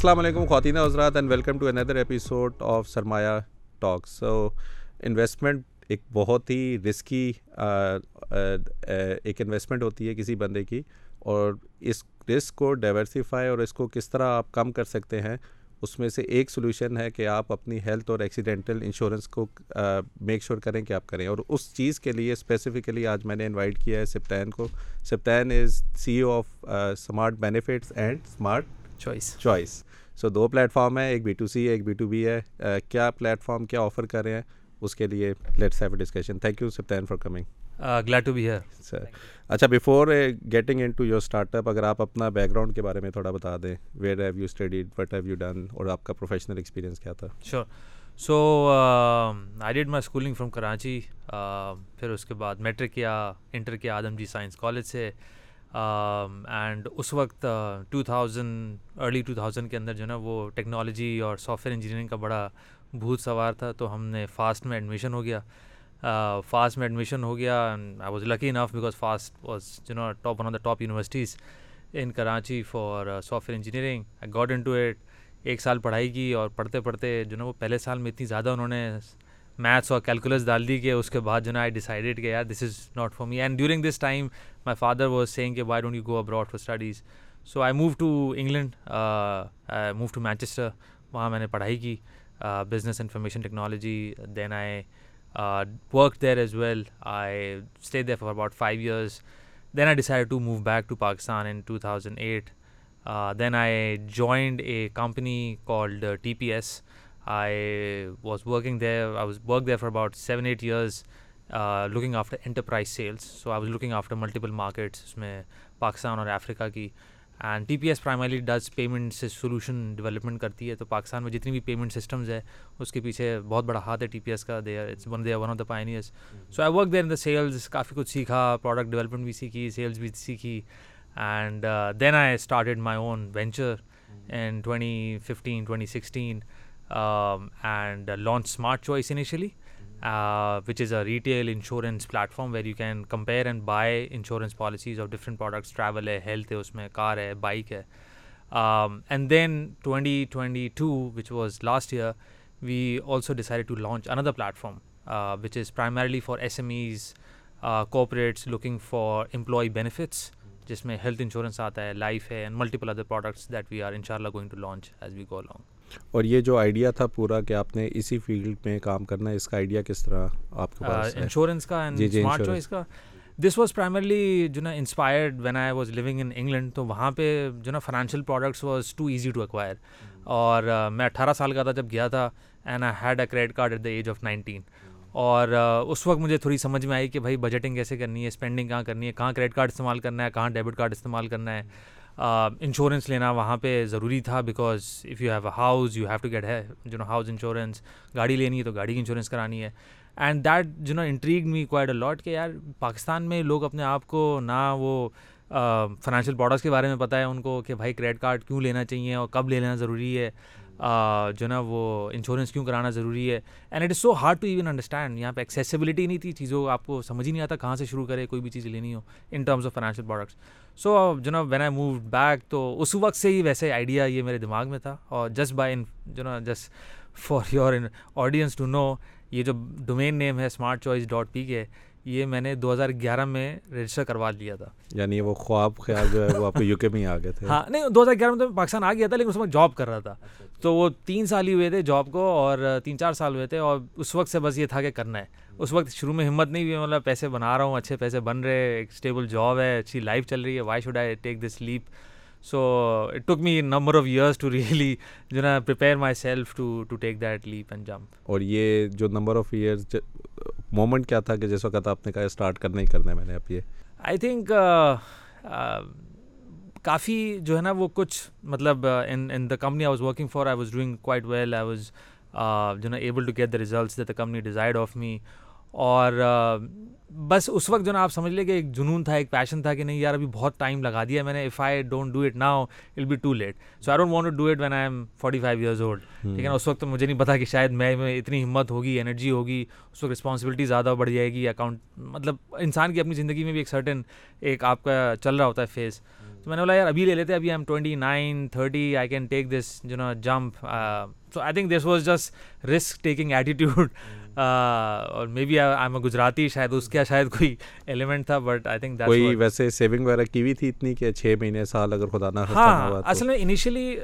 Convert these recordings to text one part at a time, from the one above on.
السلام علیکم خواتین حضرات and welcome to another episode of Sarmaya talk so investment ایک بہت ہی رسکی ایک انویسٹمنٹ ہوتی ہے کسی بندے کی اور اس رسک کو ڈائیورسیفائی اور اس کو کس طرح آپ کم کر سکتے ہیں اس میں سے ایک سولوشن ہے کہ آپ اپنی ہیلتھ اور ایکسیڈنٹل انشورنس کو میک شیور کریں کہ آپ کریں۔ اور اس چیز کے لیے اسپیسیفکلی آج میں نے انوائٹ کیا ہے سپتین کو۔ Sibtain is C O of smart benefits and smart choice choice so do platform ہے ایک بی ٹو سی ہے ایک بی ٹو بی ہے۔ کیا پلیٹ فارم کیا آفر کر رہے ہیں؟ اس کے لیے let's have a discussion thank you Sibtain for coming glad to be here sir اچھا before getting into your startup اپ اگر آپ اپنا بیک گراؤنڈ کے بارے میں تھوڑا بتا دیں۔ Where have you studied what have you done اور آپ کا پروفیشنل ایکسپیرینس کیا تھا؟ Sure so I did my schooling from Karachi پھر اس کے بعد میٹرک کیا انٹر کیا آدم جی سائنس کالج سے۔ اینڈ اس وقت two thousand early two thousand کے اندر جو ہے نا، وہ ٹیکنالوجی اور سافٹ ویئر انجینئرنگ کا بڑا بھوت سوار تھا، تو ہم نے فاسٹ میں ایڈمیشن ہو گیا۔ فاسٹ میں ایڈمیشن ہو گیا I was lucky enough because FAST was جو نا top one of the top universities in Karachi for software engineering I got in two eight ایک سال پڑھائی کی اور پڑھتے پڑھتے جو نا، وہ پہلے سال میں اتنی زیادہ انہوں نے میتھس اور کیلکولس ڈال دی کہ اس کے بعد جو نا آئی ڈیسائڈیڈ کہ یار this is not for me and during this time my father was saying کہ why don't you go abroad for studies so I move to England move to Manchester وہاں میں نے پڑھائی کی business information technology then I work there as well I stay there for about five years then I decide to move back to Pakistan in two thousand eight then I joined a company called T P S I was working there I was work there for about seven eight years looking after enterprise sales so I was looking after multiple markets اس میں پاکستان اور افریقہ کی and T P S primarily does payment سے solution development کرتی ہے تو پاکستان میں جتنی بھی پیمنٹ سسٹمز ہے اس کے پیچھے بہت بڑا ہاتھ ہے ٹی پی ایس کا they it's one they one of the pioneers so I work there in the sales کافی کچھ سیکھا پروڈکٹ ڈیولپمنٹ بھی سیکھی سیلس بھی سیکھی and then I started my own venture in twenty fifteen twenty sixteen and launch Smart Choice initially which is a retail insurance platform where you can compare and buy insurance policies of different products travel ہے health ہے اس میں کار ہے bike ہے and then twenty twenty two which was last year we also decide to launch another platform which is primarily for S M Es corporates looking for employee benefits جس میں health insurance آتا ہے life ہے and multiple other products that we are ان شاء اللہ going to launch as we go long اور یہ جو idea تھا پورا کہ آپ نے اسی فیلڈ میں کام کرنا ہے اس کا آئیڈیا کس طرح آپ کے پاس انشورنس کا اینڈ اسمارٹ چوائس کا۔ دس واز پرائمرلی جو نا inspired when I was living in England تو وہاں پہ جو نا financial products was too easy to acquire اور میں اٹھارہ سال کا تھا جب گیا تھا and I had a credit card at the age of nineteen اور اس وقت مجھے تھوڑی سمجھ میں آئی کہ بھائی بجٹنگ کیسے کرنی ہے اسپینڈنگ کہاں کرنی ہے کہاں کریڈٹ کارڈ استعمال کرنا ہے کہاں ڈیبٹ کارڈ استعمال کرنا ہے۔ انشورنس لینا وہاں پہ ضروری تھا because if you have a house you have to get ہے جو نا ہاؤز انشورنس گاڑی لینی ہے تو گاڑی کی انشورنس کرانی ہے. اینڈ دیٹ جو نو انٹریگ می کوائڈ اے لاٹ کہ یار، پاکستان میں لوگ اپنے آپ کو نہ وہ فائنینشیل پروڈکٹس کے بارے میں پتہ ہے ان کو کہ بھائی کریڈٹ کارڈ کیوں لینا چاہیے اور کب لینا ضروری ہے. جو نا وہ انشورنس کیوں کرانا ضروری ہے؟ And it is so hard to even understand یہاں پہ ایکسیسیبلٹی نہیں تھی چیزوں آپ کو سمجھ ہی نہیں آتا کہاں سے شروع کرے کوئی بھی چیز لینی ہو in terms of financial products so جو نا وین آئی موو بیک تو اس وقت سے ہی ویسے آئیڈیا یہ میرے دماغ میں تھا اور جسٹ بائی ان جو نا just for your in audience to know یہ جو ڈومین نیم ہے smart choice dot P K یہ میں نے دو ہزار گیارہ میں رجسٹر کروا لیا تھا۔ یعنی وہ خواب خیال جو ہے وہ آپ کو یو کے میں ہی آ گئے تھے۔ ہاں نہیں دو ہزار گیارہ میں تو پاکستان آ گیا تھا لیکن اس وقت جاب کر رہا تھا۔ تو وہ تین سال ہی ہوئے تھے جاب کو اور تین چار سال ہوئے تھے اور اس وقت سے بس یہ تھا کہ کرنا ہے۔ اس وقت شروع میں ہمت نہیں ہوئی مطلب پیسے بنا رہا ہوں اچھے پیسے بن رہے ایک اسٹیبل جاب ہے اچھی لائف چل رہی ہے why should I take this leap so it took me number of years to really جو نا prepare myself to to take that leap and jump اور یہ جو نمبر آف ایئرس مومنٹ کیا تھا کہ جس وقت آپ نے کہا اسٹارٹ کرنا ہی کرنا ہے میں نے اب یہ؟ آئی تھنک کافی جو ہے نا وہ کچھ مطلب in in the company I was working for I was doing quite well I was جو نا able to get the results the company desired of me اور بس اس وقت جو نا آپ سمجھ لیں کہ ایک جنون تھا ایک پیشن تھا کہ نہیں یار ابھی بہت ٹائم لگا دیا میں نے if I don't do it now will be too late so I don't want to do it when I'm forty five years old ٹھیک ہے نا؟ اس وقت مجھے نہیں پتا کہ شاید میں میں اتنی ہمت ہوگی انرجی ہوگی اس وقت رسپانسبلٹی زیادہ بڑھ جائے گی اکاؤنٹ مطلب انسان کی اپنی زندگی میں بھی ایک سرٹن ایک آپ کا چل رہا ہوتا ہے فیس تو میں نے بولا یار ابھی لے لیتے ابھی I'm twenty nine thirty I can take this جو نا jump so I think this was just risk taking attitude اور maybe I am a Gujarati شاید اس کا شاید کوئی ایلیمنٹ تھا بٹ آئی تھنک کوئی ویسے سیونگ وغیرہ کی ہوئی تھی اتنی کہ چھ مہینے سال اگر خدا نہ ہاں اصل میں انیشلی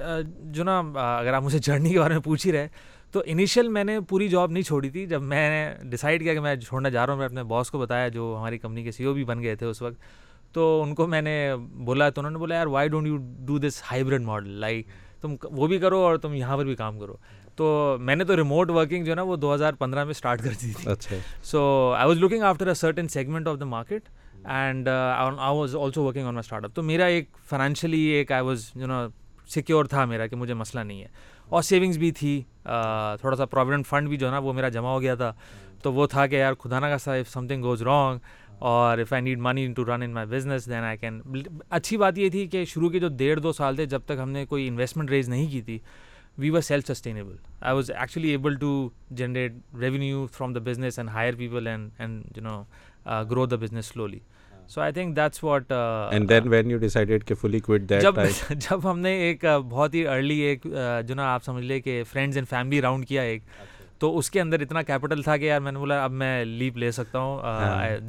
جو نا اگر آپ مجھے جرنی کے بارے میں پوچھ ہی رہے تو انیشیل میں نے پوری جاب نہیں چھوڑی تھی جب میں نے ڈیسائڈ کیا کہ میں چھوڑنا جا رہا ہوں میں اپنے باس کو بتایا جو ہماری کمپنی کے سی او بھی بن گئے تھے اس وقت تو ان کو میں نے بولا تو انہوں نے بولا یار why don't you do this hybrid model like تم وہ بھی کرو اور تم یہاں پر بھی کام کرو. تو میں نے تو ریموٹ ورکنگ جو ہے نا وہ دو ہزار پندرہ میں اسٹارٹ کر دی تھی۔ اچھا۔ So I was looking after a certain segment of the market and I was also working on my startup تو میرا ایک فائنینشلی ایک آئی واز جو نا سیکیور تھا میرا کہ مجھے مسئلہ نہیں ہے۔ اور سیونگس بھی تھی تھوڑا سا پروویڈنٹ فنڈ بھی جو ہے نا وہ میرا جمع ہو گیا تھا۔ تو وہ تھا کہ یار خدا نا کا سا if something goes wrong اور if I need money to run in my business then I can اچھی بات یہ تھی کہ شروع کے جو ڈیڑھ دو سال تھے جب تک ہم نے کوئی انویسٹمنٹ ریز نہیں کی تھی we were self sustainable I was actually able to generate revenue from the business and hire people and and you know grow the business slowly so I think that's what جب جب ہم نے ایک بہت ہی early ایک جو نا آپ سمجھ لیں کہ فرینڈز اینڈ فیملی راؤنڈ کیا ایک تو اس کے اندر اتنا کیپٹل تھا کہ یار میں نے بولا اب میں لیپ لے سکتا ہوں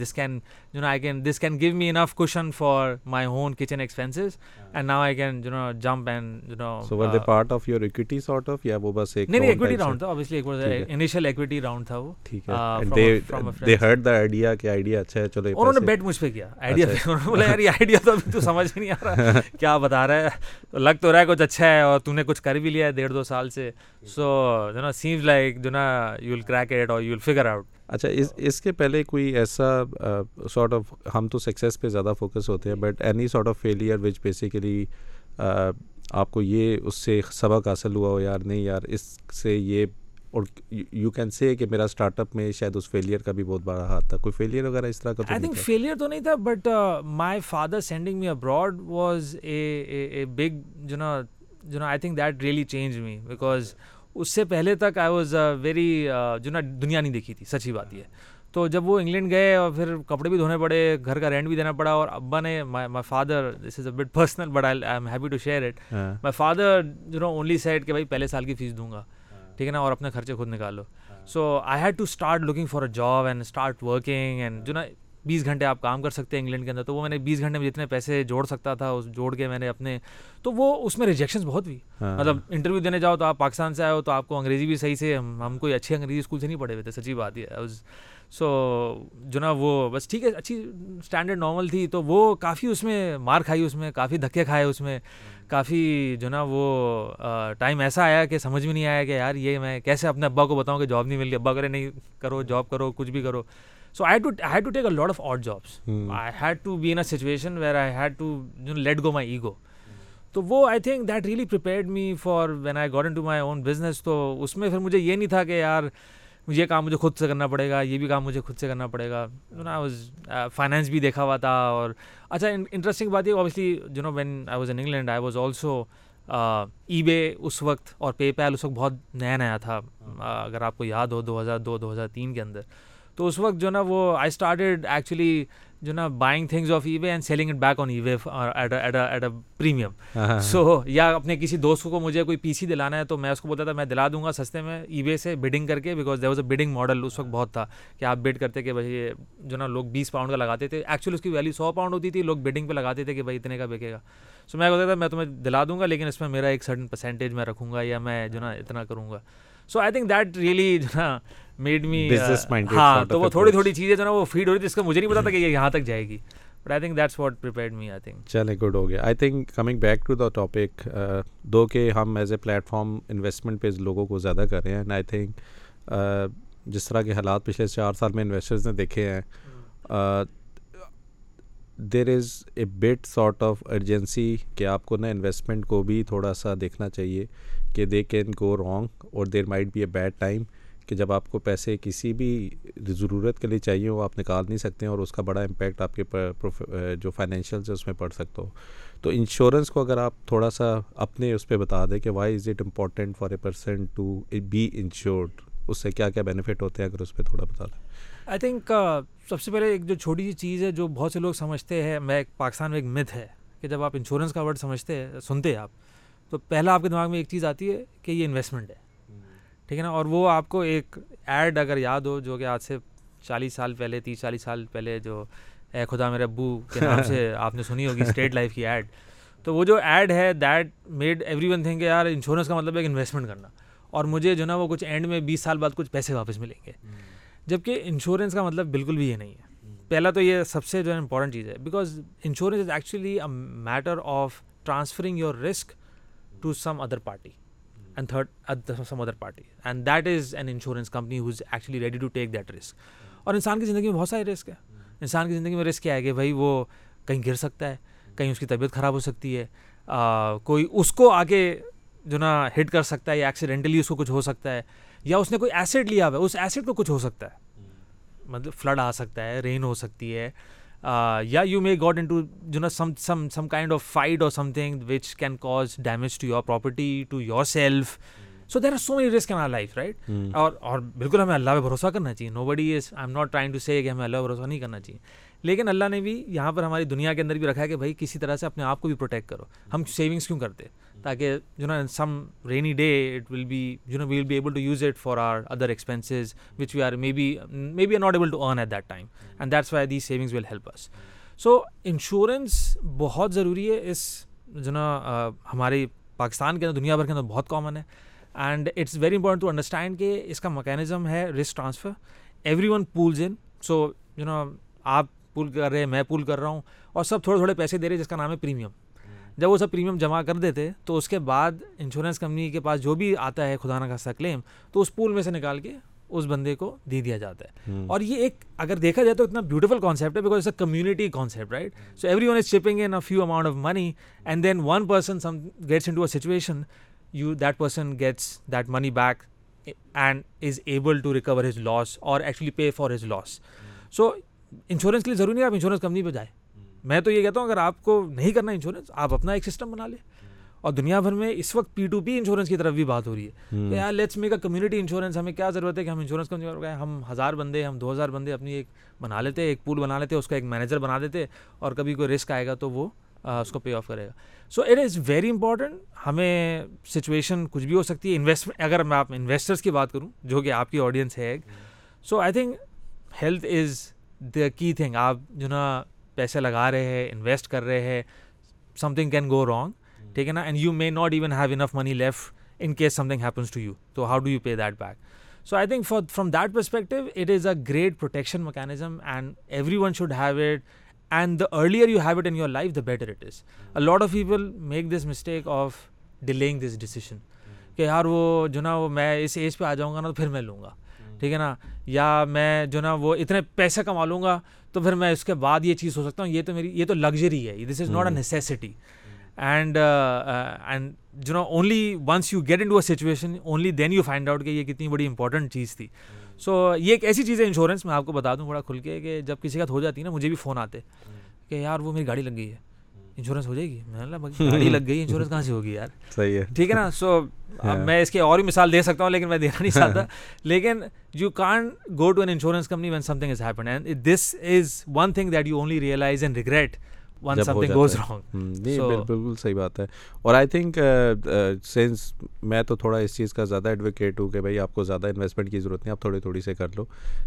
دس کین جو نا I can this can give me enough cushion for my home kitchen expenses and now I can جو نا جمپ اینڈ جو نا so were they part of your equity sort of یا وہ بس ایک نہیں ایکوئٹی راؤنڈ تھا obviously ایک انیشیل ایکوئٹی راؤنڈ تھا وہ۔ ٹھیک ہے۔ They they heard the idea کہ آئیڈیا اچھا ہے چلو انہوں نے بیٹ مجھ پہ کیا۔ آئیڈیا پہ انہوں نے بولا یار یہ آئیڈیا تو ابھی تو سمجھ نہیں آ رہا۔ کیا بتا رہا ہے؟ لگ تو رہا ہے کچھ اچھا ہے اور تو نے کچھ کر بھی لیا ہے ڈیڑھ دو سال سے۔ سو جو نا سیمز لائک جو نا یو ول کریک اٹ اور یو ول فگر آؤٹ اچھا اس اس کے پہلے کوئی ایسا سارٹ آف ہم تو سکسیز پہ زیادہ فوکس ہوتے ہیں but any sort of failure which basically آپ کو یہ اس سے سبق حاصل ہوا ہو یار نہیں یار اس سے یہ اور یو کین سے کہ میرا اسٹارٹ اپ میں شاید اس فیلئر کا بھی بہت بڑا ہاتھ تھا۔ کوئی فیلئر وغیرہ اس طرح کا آئی تھنک فیلئر تو نہیں تھا but my father sending me abroad was a big جو نا جو نا I think that really change me because اس سے پہلے تک آئی واز ویری جو نا دنیا نہیں دیکھی تھی سچی بات یہ تو جب وہ انگلینڈ گئے اور پھر کپڑے بھی دھونے پڑے گھر کا رینٹ بھی دینا پڑا اور ابا نے my father this is a bit personal but I'm happy to share it my father جو نا اونلی سیٹ کہ بھائی پہلے سال کی فیس دوں گا ٹھیک ہے نا اور اپنے خرچے خود نکالو so I had to start looking for a job and start working and جو نا بیس گھنٹے آپ کام کر سکتے ہیں انگلینڈ کے اندر تو وہ میں نے بیس گھنٹے میں جتنے پیسے جوڑ سکتا تھا اس جوڑ کے میں نے اپنے تو وہ اس میں ریجیکشنس بہت ہوئی۔ مطلب انٹرویو دینے جاؤ تو آپ پاکستان سے آئے ہو تو آپ کو انگریزی بھی صحیح سے ہم کوئی اچھی انگریزی اسکول سے نہیں پڑھے ہوئے تھے سچی بات یہ سو جو نا وہ بس ٹھیک ہے اچھی اسٹینڈرڈ نارمل تھی تو وہ کافی اس میں مار کھائی اس میں کافی دھکے کھائے اس میں۔ کافی جو نا وہ ٹائم ایسا آیا کہ سمجھ میں نہیں آیا کہ یار یہ میں کیسے اپنے ابا کو بتاؤں کہ جاب نہیں مل رہی ابا کرے نہیں کرو جاب کرو کچھ بھی کرو۔ So I to had to take a lot of odd jobs I had to be in a situation where I had to let go my ego تو وہ I think that really prepared me for when I got into my own business تو اس میں پھر مجھے یہ نہیں تھا کہ یار یہ کام مجھے خود سے کرنا پڑے گا یہ بھی کام مجھے خود سے کرنا پڑے گا فائنینس بھی دیکھا ہوا تھا اور اچھا انٹرسٹنگ بات یہ اوبیسلی جو نو when I was in England I was also eBay اس وقت اور پے پیل اس وقت بہت نیا نیا تھا اگر آپ کو یاد ہو دو ہزار دو دو ہزار تین کے اندر تو اس وقت جو نا وہ آئی اسٹارٹیڈ ایکچولی جو نا buying things off eBay and selling it back on eBay at a premium so یا اپنے کسی دوست کو مجھے کوئی پی سی دلانا ہے تو میں اس کو بولتا تھا میں دلا دوں گا سستے میں ای وے سے بڈنگ کر کے because there was a bidding model اس وقت بہت تھا کہ آپ بڈ کرتے کہ بھائی جو نا لوگ بیس پاؤنڈ کا لگاتے تھے ایکچولی اس کی ویلیو سو پاؤنڈ ہوتی تھی لوگ بڈنگ پہ لگاتے تھے کہ بھائی اتنے کا بکے گا سو میں بولتا تھا میں تمہیں دلا دوں گا لیکن اس میں میرا ایک سرٹن پرسینٹیج میں رکھوں گا یا میں جو نا اتنا کروں گا so I think that really جو نا میڈ می ہاں تو وہ تھوڑی تھوڑی چیزیں جو نا وہ فیڈ ہو رہی تھی اس کا مجھے نہیں پتا تھا کہ یہ یہاں تک جائے گی but I think that's what prepared me I think چلے گڈ ہو گیا I think coming back to the topic دو کہ ہم as a platform investment پہ لوگوں کو زیادہ کر رہے ہیں اینڈ آئی تھنک جس طرح کے حالات پچھلے چار سال میں انویسٹرز نے دیکھے ہیں there is a bit sort of urgency کہ آپ کو نا انویسٹمنٹ کو بھی تھوڑا سا دیکھنا چاہیے کہ دے کین گو رانگ اور there might be a bad time کہ جب آپ کو پیسے کسی بھی ضرورت کے لیے چاہیے وہ آپ نکال نہیں سکتے ہیں اور اس کا بڑا امپیکٹ آپ کے جو فائنینشیلس ہے اس میں پڑ سکتا ہو۔ تو انشورنس کو اگر آپ تھوڑا سا اپنے اس پہ بتا دیں کہ why is it important for a person to be insured اس سے کیا کیا بینیفٹ ہوتے ہیں اگر اس پہ تھوڑا بتا دیں۔ آئی تھنک سب سے پہلے ایک جو چھوٹی سی چیز ہے جو بہت سے لوگ سمجھتے ہیں، میں ایک پاکستان میں ایک متھ ہے کہ جب آپ انشورنس کا ورڈ سمجھتے ہیں، سنتے ہیں آپ، تو پہلا آپ کے دماغ میں ایک چیز آتی ہے کہ یہ انویسٹمنٹ ہے۔ ٹھیک ہے نا؟ اور وہ آپ کو ایک ایڈ اگر یاد ہو جو کہ آج سے چالیس سال پہلے تیس چالیس سال پہلے جو اے خدا میرے ابو کے نام سے آپ نے سنی ہوگی اسٹیٹ لائف کی ایڈ۔ تو وہ جو ایڈ ہے that made every one think یار انشورنس کا مطلب ہے انویسٹمنٹ کرنا۔ اور مجھے جو نا وہ کچھ اینڈ میں بیس سال بعد کچھ پیسے واپس ملیں گے۔ جبکہ انشورنس کا مطلب بالکل بھی یہ نہیں ہے۔ پہلا تو یہ سب سے جو ہے امپورٹنٹ چیز ہے۔ Because insurance is actually a matter of transferring your risk to some other party and third some other party and that is an insurance company who's actually ready to take that risk اور انسان کی زندگی میں بہت سارے risk ہے انسان کی زندگی میں رسک کیا ہے کہ بھائی وہ کہیں گر سکتا ہے کہیں اس کی طبیعت خراب ہو سکتی ہے کوئی اس کو آگے جو نا ہٹ کر سکتا ہے یا ایکسیڈنٹلی اس کو کچھ ہو سکتا ہے یا اس نے کوئی ایسڈ لیا ہوا ہے اس ایسڈ کو کچھ ہو سکتا ہے۔ مطلب فلڈ آ سکتا ہے رین ہو سکتی ہے یا you may got in to جو نا some some some kind of fight اور something which can cause damage to your property to yourself so there are so many risk in our life right اور اور بالکل ہمیں اللہ پہ بھروسہ کرنا چاہیے nobody is I am not trying to say کہ ہمیں اللہ پہ بھروسہ نہیں کرنا چاہیے لیکن اللہ نے بھی یہاں پر ہماری دنیا کے اندر بھی رکھا ہے کہ بھائی کسی طرح سے اپنے آپ کو بھی پروٹیکٹ کرو۔ ہم سیونگس کیوں کرتے؟ تاکہ جو نا some rainy day it will be جو نا we will be able to use it for our other expenses which we are maybe maybe are not able to earn at that time and that's why the savings will help us so insurance بہت ضروری ہے۔ اس جو نا ہماری پاکستان کے اندر، دنیا بھر کے اندر بہت کامن ہے۔ And it's very important to understand کہ اس کا مکینزم ہے risk transfer everyone pools in so you know آپ پول کر رہے ہیں میں پول کر رہا ہوں اور سب تھوڑے تھوڑے پیسے دے رہے جس کا نام ہے پریمیم جب وہ سب پریمیم جمع کر دیتے تو اس کے بعد انشورنس کمپنی کے پاس جو بھی آتا ہے خدا نہ خاصہ کلیم تو اس پول میں سے نکال کے اس بندے کو دے دیا جاتا ہے اور یہ ایک اگر دیکھا جائے تو اتنا بیوٹیفل کانسیپٹ ہے because a community concept right so everyone is chipping in few amount of money and then one person some gets into a situation you that person gets that money back and is able to recover his loss اور actually pay for his loss so insurance کے لیے ضروری ہے آپ insurance company پہ جائیں۔ میں تو یہ کہتا ہوں اگر آپ کو نہیں کرنا انشورنس آپ اپنا ایک سسٹم بنا لیں۔ اور دنیا بھر میں اس وقت پی ٹو پی انشورنس کی طرف بھی بات ہو رہی ہے۔ کہ یار let's make a community insurance ہمیں کیا ضرورت ہے کہ ہم انشورنس کمپنی ہم ہزار بندے ہم دو ہزار بندے اپنی ایک بنا لیتے ایک پول بنا لیتے اس کا ایک مینیجر بنا دیتے اور کبھی کوئی رسک آئے گا تو وہ اس کو پے آف کرے گا۔ So it is very important ہمیں سچویشن کچھ بھی ہو سکتی ہے۔ انویسٹمنٹ اگر میں آپ انویسٹرس کی بات کروں جو کہ آپ کی آڈینس ہے۔ So I think health is the key thing آپ جو نا پیسے لگا رہے ہیں انویسٹ کر رہے ہیں something can go wrong ٹھیک ہے نا? And you may not even have enough money left in case something happens to you تو how do you pay that back so I think for from that perspective it is a great protection mechanism and everyone should have it and the earlier you have it in your life the better it is a lot of people make this mistake of delaying this decision کہ یار وہ جو نا وہ میں اس age پہ آ جاؤں گا نا تو پھر میں لوں گا. ٹھیک ہے نا؟ یا میں جو نا وہ اتنے پیسے کما لوں گا تو پھر میں اس کے بعد یہ چیز ہو سکتا ہوں یہ تو میری یہ تو لگژری ہے this is not a necessity and and جو نا only once you get into a situation only then you find out کہ یہ کتنی بڑی امپورٹنٹ چیز تھی۔ سو یہ ایک ایسی چیز ہے انشورنس میں آپ کو بتا دوں بڑا کھل کے کہ جب کسی کا ہو جاتی ہے نا مجھے بھی فون آتے۔ کہ یار وہ میری گاڑی لگ گئی ہے۔ انشورنس ہو جائے گی؟ میں گاڑی لگ گئی انشورنس کہاں سے ہوگی یار؟ صحیح ہے۔ ٹھیک ہے نا؟ سو میں اس کی اور بھی مثال دے سکتا ہوں لیکن میں دینا نہیں چاہتا لیکن you can go to an insurance company when something is happen and this is one thing that you only realise and regret بالکل صحیح بات ہے۔ اور آئی تھنک سینس میں تو تھوڑا اس چیز کا زیادہ ایڈوکیٹ ہوں کہ بھائی آپ کو زیادہ انویسٹمنٹ کی ضرورت نہیں آپ تھوڑی تھوڑی سے کر لو۔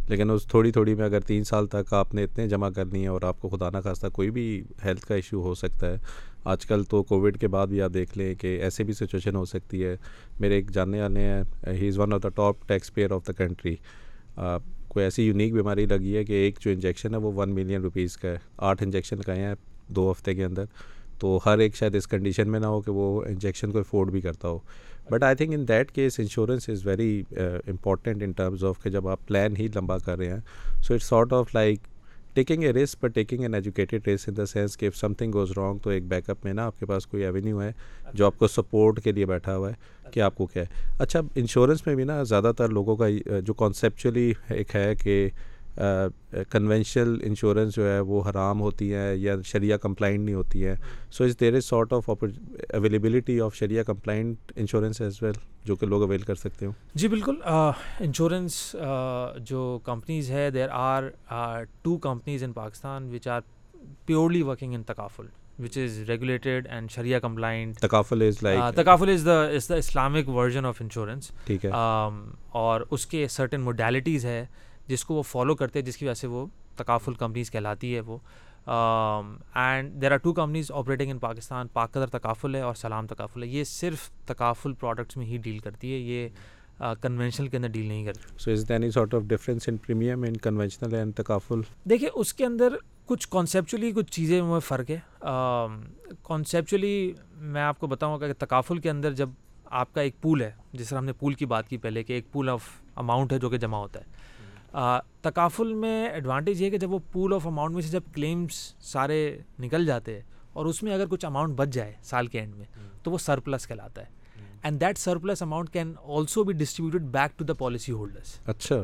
لیکن اس تھوڑی تھوڑی میں اگر تین سال تک آپ نے اتنے جمع کرنی ہے اور آپ کو خدا نہ خواستہ کوئی بھی ہیلتھ کا ایشو ہو سکتا ہے۔ آج کل تو کووڈ کے بعد بھی آپ دیکھ لیں کہ ایسے بھی سچویشن ہو سکتی ہے۔ میرے ایک جاننے والے ہیں he is one of the top taxpayer of the country کوئی ایسی یونیک بیماری لگی ہے کہ ایک جو انجیکشن ہے وہ ون ملین روپیز کا ہے۔ آٹھ انجیکشن لگائے ہیں۔ دو ہفتے کے اندر، تو ہر ایک شاید اس کنڈیشن میں نہ ہو کہ وہ انجیکشن کو افورڈ بھی کرتا ہو. But I think in that case insurance is very important in terms of کہ جب آپ پلان ہی لمبا کر رہے ہیں so it's sort of like taking a race but taking an educated race in the sense کہ سم تھنگ گوز رانگ تو ایک بیک اپ میں نا آپ کے پاس کوئی ایونیو ہے جو آپ کو سپورٹ کے لیے بیٹھا ہوا ہے کہ آپ کو کیا ہے. اچھا انشورنس میں بھی نا زیادہ تر لوگوں کا جو کانسیپچولی ایک ہے کہ کنونشنل انشورنس جو ہے وہ حرام ہوتی ہیں یا شریعہ کمپلائنٹ نہیں ہوتی ہیں so is there is sort of availability of Shariah compliant insurance as well جو کہ لوگ اویل کر سکتے ہوں جی بالکل انشورنس جو کمپنیز ہے there are two companies in Pakistan which are purely working in Takaful which is regulated and Sharia compliant. Takaful is like Takaful is the is the Islamic version of insurance. ٹھیک ہے اور اس کے certain modalities ہے جس کو وہ follow کرتے ہیں جس کی وجہ سے وہ تکافل کمپنیز کہلاتی ہے وہ۔ And there are two companies operating in Pakistan Pak Qatar Takaful ہے اور سلام تکافل ہے۔ یہ صرف تکافل پروڈکٹس میں ہی ڈیل کرتی ہے یہ کنونشنل کے اندر ڈیل نہیں کرتی۔ So is any sort of difference in premium in conventional and Takaful دیکھیے اس کے اندر کچھ کانسیپچولی کچھ چیزیں میں فرق ہے۔ کانسیپچولی میں آپ کو بتاؤں گا کہ تکافل کے اندر جب آپ کا ایک پول ہے جس طرح ہم نے پول کی بات کی پہلے کہ ایک پول آف اماؤنٹ ہے جو کہ جمع ہوتا ہے۔ تکافل میں ایڈوانٹیج یہ ہے کہ جب وہ پول آف اماؤنٹ میں سے جب کلیمس سارے نکل جاتے ہیں اور اس میں اگر کچھ اماؤنٹ بچ جائے سال کے اینڈ میں تو وہ سرپلس کہلاتا ہے۔ And that surplus amount can also be distributed back to the policy holders اچھا۔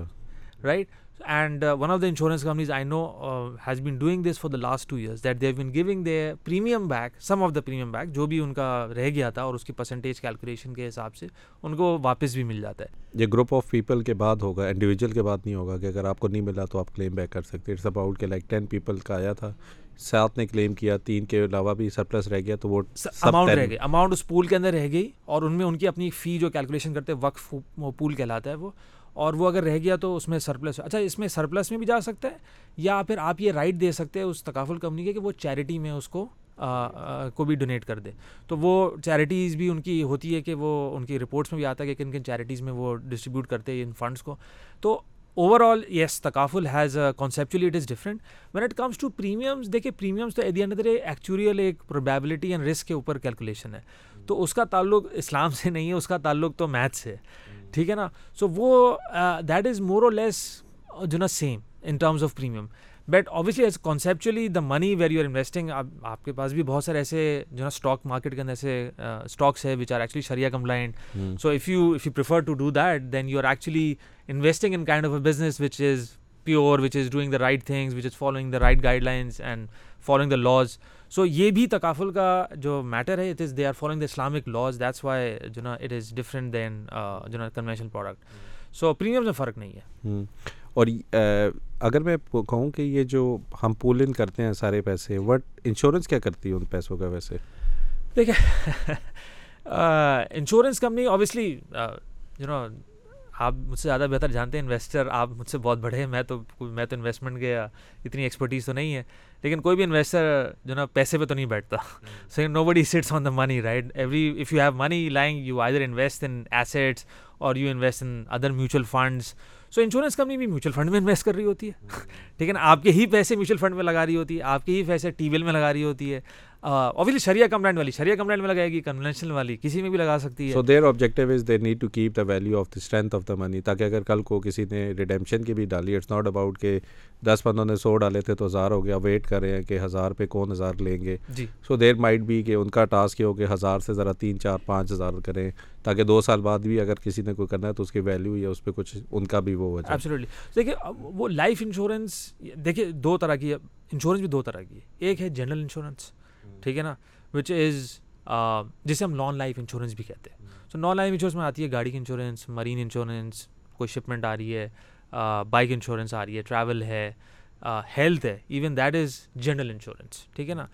Right and one of the insurance companies i know uh, has been doing this for the last two years that they've been giving their premium back some of the premium back جو بھی ان کا رہ گیا تھا اور اس کی پرسنٹیج کیلکولیشن کے حساب سے ان کو واپس بھی مل جاتا ہے یہ گروپ آف پیپل کے بعد ہوگا انڈیویجول کے بعد نہیں ہوگا کہ اگر آپ کو نہیں ملا تو آپ کلیم بیک کر سکتے اٹس اباؤٹ کہ لائک ٹین پیپل کا آیا تھا سات نے کلیم کیا تین کے علاوہ بھی سرپلس رہ گیا تو وہ اماؤنٹ رہ گئی اماؤنٹ اس پول کے اندر رہ گئی اور ان میں ان کی اپنی فی جو کیلکولیشن کرتے وقف پول کہلاتا ہے وہ اور وہ اگر رہ گیا تو اس میں سرپلس اچھا اس میں سرپلس میں بھی جا سکتا ہے؟ یا پھر آپ یہ رائٹ دے سکتے ہیں اس تکافل کمپنی کے کہ وہ چیریٹی میں اس کو کو بھی ڈونیٹ کر دے۔ تو وہ چیریٹیز بھی ان کی ہوتی ہے کہ وہ ان کی رپورٹس میں بھی آتا ہے کہ کن کن چیریٹیز میں وہ ڈسٹریبیوٹ کرتے ہیں ان فنڈس کو۔ تو over all yes تکافل has conceptually it is different when it comes to premiums دیکھیے پریمیمس تو ایٹ دی اینڈ ایکچوریل ایک پروبیبلٹی اینڈ رسک کے اوپر کیلکولیشن ہے۔ تو اس کا تعلق اسلام سے نہیں ہے، اس کا تعلق تو میتھ سے ہے۔ ٹھیک ہے نا؟ سو وہ دیٹ از مور اور لیس جو نا same in terms of premium but obviously as conceptually the money where you are investing آپ کے پاس بھی بہت سارے ایسے جو نا اسٹاک مارکیٹ کے اندر ایسے اسٹاکس ہے which are actually sharia compliant so if you if you prefer to do that then you are actually investing in kind of a business which is pure which is doing the right things which is following the right guidelines and following the laws so یہ بھی تکافل کا جو matter ہے it is they are following the Islamic laws that's why جو نا it is different دین جو نا conventional product so premium میں فرق نہیں ہے اور اگر میں کہوں کہ یہ جو ہم پول ان کرتے ہیں سارے پیسے وٹ انشورنس کیا کرتی ہے ان پیسوں کا ویسے دیکھیں insurance company obviously you know آپ مجھ سے زیادہ بہتر جانتے ہیں انویسٹر آپ مجھ سے بہت بڑے ہیں میں تو میں تو انویسٹمنٹ کے اتنی ایکسپرٹیز تو نہیں ہے لیکن کوئی بھی انویسٹر جو نا پیسے پہ تو نہیں بیٹھتا۔ So nobody sits on the money right every if you have money lying you I there invest in assets اور you invest in other mutual funds so insurance company بھی میوچل فنڈ میں انویسٹ کر رہی ہوتی ہے۔ ٹھیک ہے نا؟ آپ کے ہی پیسے میوچل فنڈ میں لگا رہی ہوتی ہے آپ کے ہی پیسے ٹی ویل میں لگا رہی ہوتی ہے۔ اوبیسلی شریا کمپلائنٹ والی شریا کمپلائنٹ میں لگائے گی کنونشنل والی کسی میں بھی لگا سکتی ہے۔ So their objective is they need to keep the value of the strength of the money تاکہ اگر کل کو کسی نے ریڈیمشن کی بھی ڈالی اٹس ناٹ اباؤٹ کہ دس پندرہ نے سو ڈالے تھے تو ہزار ہو گیا ویٹ کر رہے ہیں کہ ہزار پہ کون ہزار لیں گے۔ سو دیر مائٹ بھی کہ ان کا ٹاسک یہ ہو کہ ہزار سے ذرا تین چار پانچ ہزار کریں تاکہ دو سال بعد بھی اگر کسی نے کوئی کرنا ہے تو اس کی ویلیو یا اس پہ کچھ ان کا بھی وہ ہو جائے دیکھیے وہ لائف انشورنس دیکھیے دو طرح کی انشورنس بھی دو طرح کی ہے۔ ایک ہے جنرل انشورنس ٹھیک ہے نا؟ وچ از جسے ہم نان لائف انشورنس بھی کہتے ہیں۔ سو نان لائف انشورنس میں آتی ہے گاڑی کی انشورنس مرین انشورنس کوئی شپمنٹ آ رہی ہے بائک انشورنس آ رہی ہے ٹریول ہے ہیلتھ ہے even that is general insurance ٹھیک ہے نا؟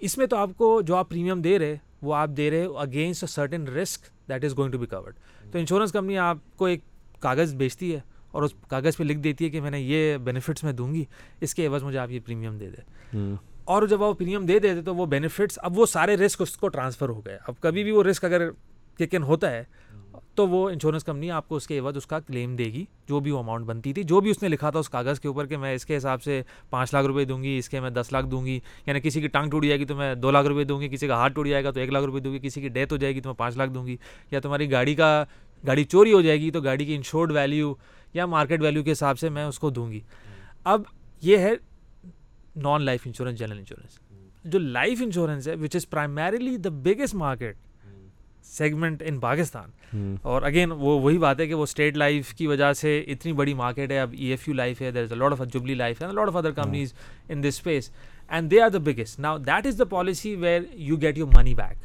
اس میں تو آپ کو جو آپ پریمیم دے رہے وہ آپ دے رہے against a certain risk that is going to be covered تو انشورنس کمپنی آپ کو ایک کاغذ بیچتی ہے اور اس کاغذ پہ لکھ دیتی ہے کہ میں نے یہ بینیفٹس میں دوں گی اس کے عوض مجھے آپ یہ پریمیم دے دیں اور جب وہ پریمیم دے دیتے تو وہ بینیفٹس اب وہ سارے رسک اس کو ٹرانسفر ہو گئے۔ اب کبھی بھی وہ رسک اگر کک ان ہوتا ہے، تو وہ انشورنس کمپنی آپ کو اس کے عوض اس کا کلیم دے گی۔ جو بھی وہ اماؤنٹ بنتی تھی، جو بھی اس نے لکھا تھا اس کاغذ کے اوپر کہ میں اس کے حساب سے پانچ لاکھ روپے دوں گی، اس کے میں دس لاکھ دوں گی۔ یعنی کسی کی ٹانگ ٹوٹ جائے گی تو میں دو لاکھ روپے دوں گی، کسی کا ہاتھ ٹوٹ جائے گا تو ایک لاکھ روپے دوں گی، کسی کی ڈیتھ ہو جائے گی تو میں پانچ لاکھ دوں گی۔ یا تمہاری گاڑی کا، گاڑی چوری ہو جائے گی تو گاڑی کی انشورڈ ویلیو یا مارکیٹ ویلیو کے حساب سے میں اس کو دوں گی۔ اب یہ ہے non life insurance general insurance جو لائف انشورنس ہے which is primarily the biggest market segment in Pakistan اور اگین وہ وہی بات ہے کہ وہ اسٹیٹ لائف کی وجہ سے اتنی بڑی مارکیٹ ہے. اب ای ایف یو لائف ہے. There is a lot of Jubilee Life ہے lot of other companies in this space and they are the biggest now that is the policy where you get your money back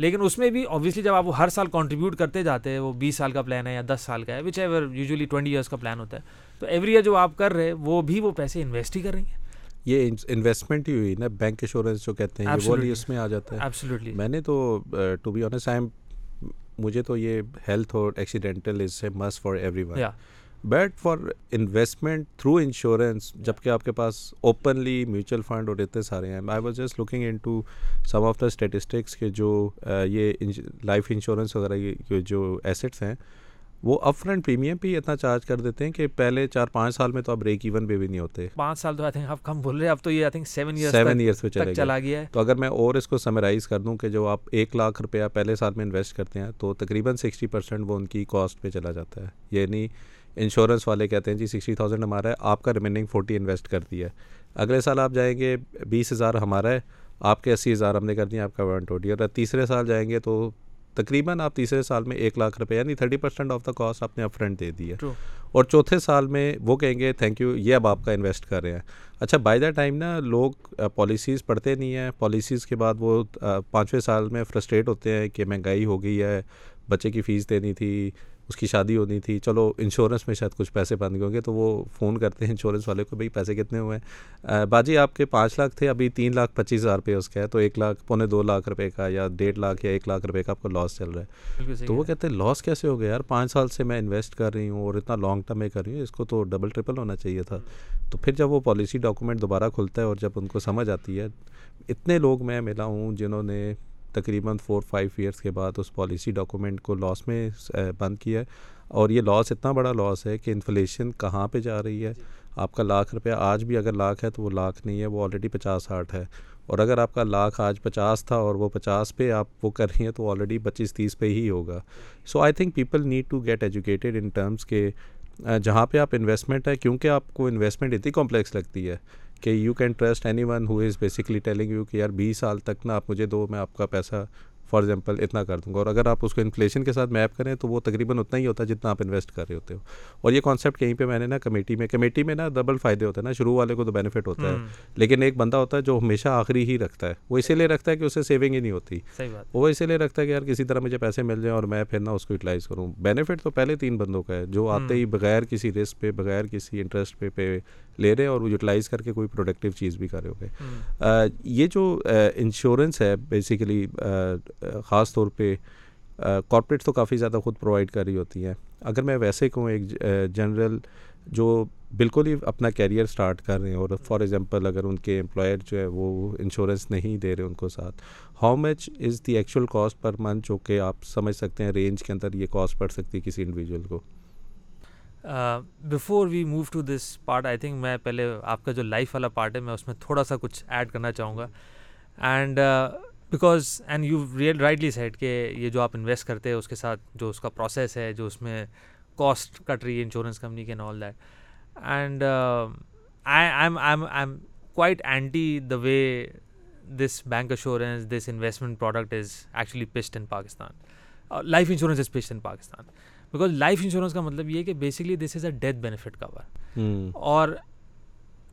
لیکن اس میں بھی obviously جب آپ وہ ہر سال contribute کرتے جاتے ہیں وہ بیس سال کا پلان ہے یا دس سال کا ہے which ever usually twenty years کا پلان ہوتا ہے تو ایوری ایئر جو آپ کر رہے وہ بھی وہ پیسے انویسٹ ہی کر رہی ہیں۔ یہ انویسٹمنٹ ہی ہوئی نا بینک انشورنس جو کہتے ہیں وہ اس میں آ جاتا ہے۔ میں نے تو to be honest I am مجھے تو یہ ہیلتھ اور accidental is a must for everyone but for investment through insurance جبکہ آپ کے پاس اوپنلی میوچل فنڈ اور اتنے سارے ہیں I was just looking into some of the statistics کے جو یہ لائف انشورنس وغیرہ کے جو ایسٹس ہیں وہ اپ فرنٹ پریمیم بھی اتنا چارج کر دیتے ہیں کہ پہلے چار پانچ سال میں تو اب بریک ایون پہ بھی نہیں ہوتے۔ پانچ سال تو آپ کم بول رہے ہیں اب تو یہ سیون ایئرس پہ چلا گیا ہے۔ تو اگر میں اور اس کو سمرائز کر دوں کہ جو آپ ایک لاکھ روپیہ پہلے سال میں انویسٹ کرتے ہیں تو تقریباً سکسٹی پرسینٹ وہ ان کی کاسٹ پہ چلا جاتا ہے۔ یعنی انشورنس والے کہتے ہیں جی سکسٹی تھاؤزینڈ ہمارا ہے آپ کا ریمیننگ فورٹی انویسٹ کر دیا ہے۔ اگلے سال آپ جائیں گے بیس ہزار ہمارا ہے آپ کے اسی ہزار ہم نے کر دیا آپ کا ون ٹوٹی اور تیسرے سال جائیں گے تو تقریباً آپ تیسرے سال میں ایک لاکھ روپے یعنی thirty percent of the cost آپ نے اپ فرنٹ دے دی ہے۔ اور چوتھے سال میں وہ کہیں گے تھینک یو یہ اب آپ کا انویسٹ کر رہے ہیں۔ اچھا بائی دا ٹائم نا لوگ پالیسیز پڑھتے نہیں ہیں۔ پالیسیز کے بعد وہ پانچویں سال میں فرسٹریٹ ہوتے ہیں کہ مہنگائی ہو گئی ہے بچے کی فیس دینی تھی۔ اس کی شادی ہونی تھی۔ چلو انشورنس میں شاید کچھ پیسے بند ہوں گے تو وہ فون کرتے ہیں انشورنس والے کو بھائی پیسے کتنے ہوئے ہیں؟ باجی آپ کے پانچ لاکھ تھے ابھی تین لاکھ پچیس ہزار روپے اس کا ہے تو ایک لاکھ پونے دو لاکھ روپے کا یا ڈیڑھ لاکھ یا ایک لاکھ روپے کا آپ کو لاس چل رہا ہے۔ تو وہ کہتے ہیں لاس کیسے ہو گیا یار؟ پانچ سال سے میں انویسٹ کر رہی ہوں اور اتنا لانگ ٹرم میں کر رہی ہوں اس کو تو ڈبل ٹرپل ہونا چاہیے تھا۔ تو پھر جب وہ پالیسی ڈاکومنٹ دوبارہ کھلتا ہے اور جب ان کو سمجھ آتی ہے اتنے لوگ میں ملا ہوں جنہوں نے تقریباً فور فائیو ایئرس کے بعد اس پالیسی ڈاکومنٹ کو لاس میں بند کیا ہے۔ اور یہ لاس اتنا بڑا لاس ہے کہ انفلیشن کہاں پہ جا رہی ہے؟ آپ کا لاکھ روپیہ آج بھی اگر لاکھ ہے تو وہ لاکھ نہیں ہے وہ آلریڈی پچاس ساٹھ ہے۔ اور اگر آپ کا لاکھ آج پچاس تھا اور وہ پچاس پہ آپ وہ کر رہی ہیں تو آلریڈی پچیس تیس پہ ہی ہوگا۔ So I think people need to get educated in terms کے جہاں پہ آپ انویسٹمنٹ ہے کیونکہ آپ کو انویسٹمنٹ اتنی کمپلیکس لگتی ہے۔ کہ you can trust anyone who is basically telling you کہ یار بیس سال تک نا آپ مجھے دو میں آپ کا پیسہ فار ایگزامپل اتنا کر دوں گا۔ اور اگر آپ اس کو انفلیشن کے ساتھ میپ کریں تو وہ تقریباً اتنا ہی ہوتا ہے جتنا آپ انویسٹ کر رہے ہوتے ہو۔ اور یہ کانسیپٹ کہیں پہ میں نے نا کمیٹی میں کمیٹی میں نا ڈبل فائدے ہوتے ہیں نا شروع والے کو تو بینیفٹ ہوتا ہے۔ لیکن ایک بندہ ہوتا ہے جو ہمیشہ آخری ہی رکھتا ہے۔ وہ اسی لیے رکھتا ہے کہ اسے سیونگ ہی نہیں ہوتی۔ وہ اسی لیے رکھتا ہے کہ یار کسی طرح مجھے پیسے مل جائیں اور میں پھر نہ اس کو یوٹیلائز کروں۔ بینیفٹ تو پہلے تین بندوں کا ہے جو آتے ہی بغیر کسی رسک پہ بغیر کسی انٹرسٹ پہ پہ لے رہے اور وہ یوٹیلائز کر کے کوئی پروڈکٹیو چیز بھی کر رہے ہو گئے یہ جو انشورنس ہے بیسیکلی خاص طور پہ کارپوریٹ تو کافی زیادہ خود پرووائڈ کر رہی ہوتی ہیں۔ اگر میں ویسے کہوں ایک جنرل جو بالکل ہی اپنا کیریئر سٹارٹ کر رہے ہیں اور فار ایگزامپل اگر ان کے امپلائر جو ہے وہ انشورنس نہیں دے رہے ان کو ساتھ how much is the actual cost per month جو کہ آپ سمجھ سکتے ہیں رینج کے اندر یہ کاسٹ پڑ سکتی ہے کسی انڈیویجول کو؟ Before we move to this part I think میں پہلے آپ کا جو لائف والا پارٹ ہے، میں اس میں تھوڑا سا کچھ ایڈ کرنا چاہوں گا۔ And because and you real rightly said کہ یہ جو آپ انویسٹ کرتے ہیں، اس کے ساتھ جو اس کا پروسیس ہے، جو اس میں کاسٹ کٹ رہی ہے انشورنس کمپنی کے all that and I am I am quite anti the way this bank insurance this investment product is actually pushed in Pakistan life insurance is pushed in Pakistan because life insurance کا مطلب یہ کہ basically this is a death benefit cover اور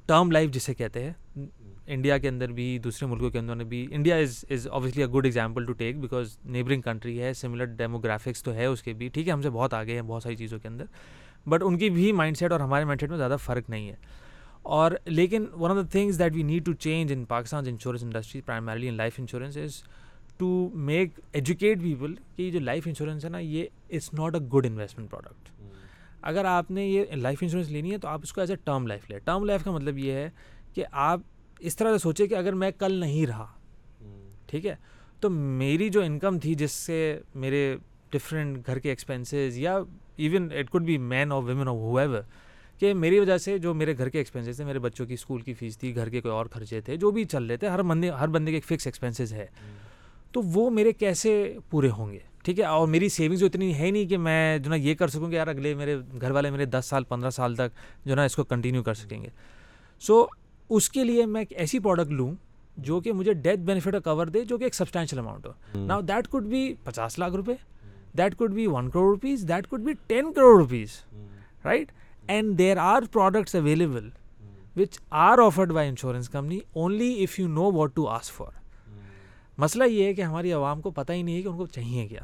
term life جسے کہتے ہیں India کے اندر بھی دوسرے ملکوں کے اندر بھی India is is obviously a good example to take because neighbouring country ہے سملر ڈیموگرافکس تو ہے اس کے بھی۔ ٹھیک ہے ہم سے بہت آگے ہیں بہت ساری چیزوں کے اندر۔ بٹ ان کی بھی مائنڈ سیٹ اور ہمارے مائنڈ سیٹ میں زیادہ فرق نہیں ہے۔ اور لیکن one of the things that we need to change in Pakistan insurance industry primarily in life insurance is to make educate people کہ یہ جو لائف انشورنس ہے نا یہ it's not a good investment product اگر آپ نے یہ لائف انشورنس لینی ہے تو آپ اس کو ایز اے ٹرم لائف لیں۔ ٹرم لائف کا مطلب یہ ہے کہ آپ اس طرح سے سوچیں کہ اگر میں کل نہیں رہا ٹھیک ہے؟ تو میری جو انکم تھی جس سے میرے ڈفرینٹ گھر کے ایکسپینسز یا even it could be men اور ویمن ہو ایور کہ میری وجہ سے جو میرے گھر کے ایکسپینسز تھے میرے بچوں کی اسکول کی فیس تھی گھر کے کوئی اور خرچے تھے جو بھی چل رہے تھے ہر بندے ہر بندے کے ایک فکس ایکسپینسز ہے۔ تو وہ میرے کیسے پورے ہوں گے؟ ٹھیک ہے اور میری سیونگز اتنی ہے نہیں کہ میں جو نا یہ کر سکوں کہ یار اگلے میرے گھر والے میرے دس سال پندرہ سال تک جو نا اس کو کنٹینیو کر سکیں گے۔ سو اس کے لیے میں ایک ایسی پروڈکٹ لوں جو کہ مجھے ڈیتھ بینیفٹ کور دے جو کہ ایک سبسٹینشیل اماؤنٹ ہو۔ نا دیٹ کوڈ بی پچاس لاکھ روپے that could be one crore rupees that could be ten crore rupees right and there are products available which are offered by insurance company only if you know what to ask for مسئلہ یہ ہے کہ ہماری عوام کو پتہ ہی نہیں ہے کہ ان کو چاہیے کیا۔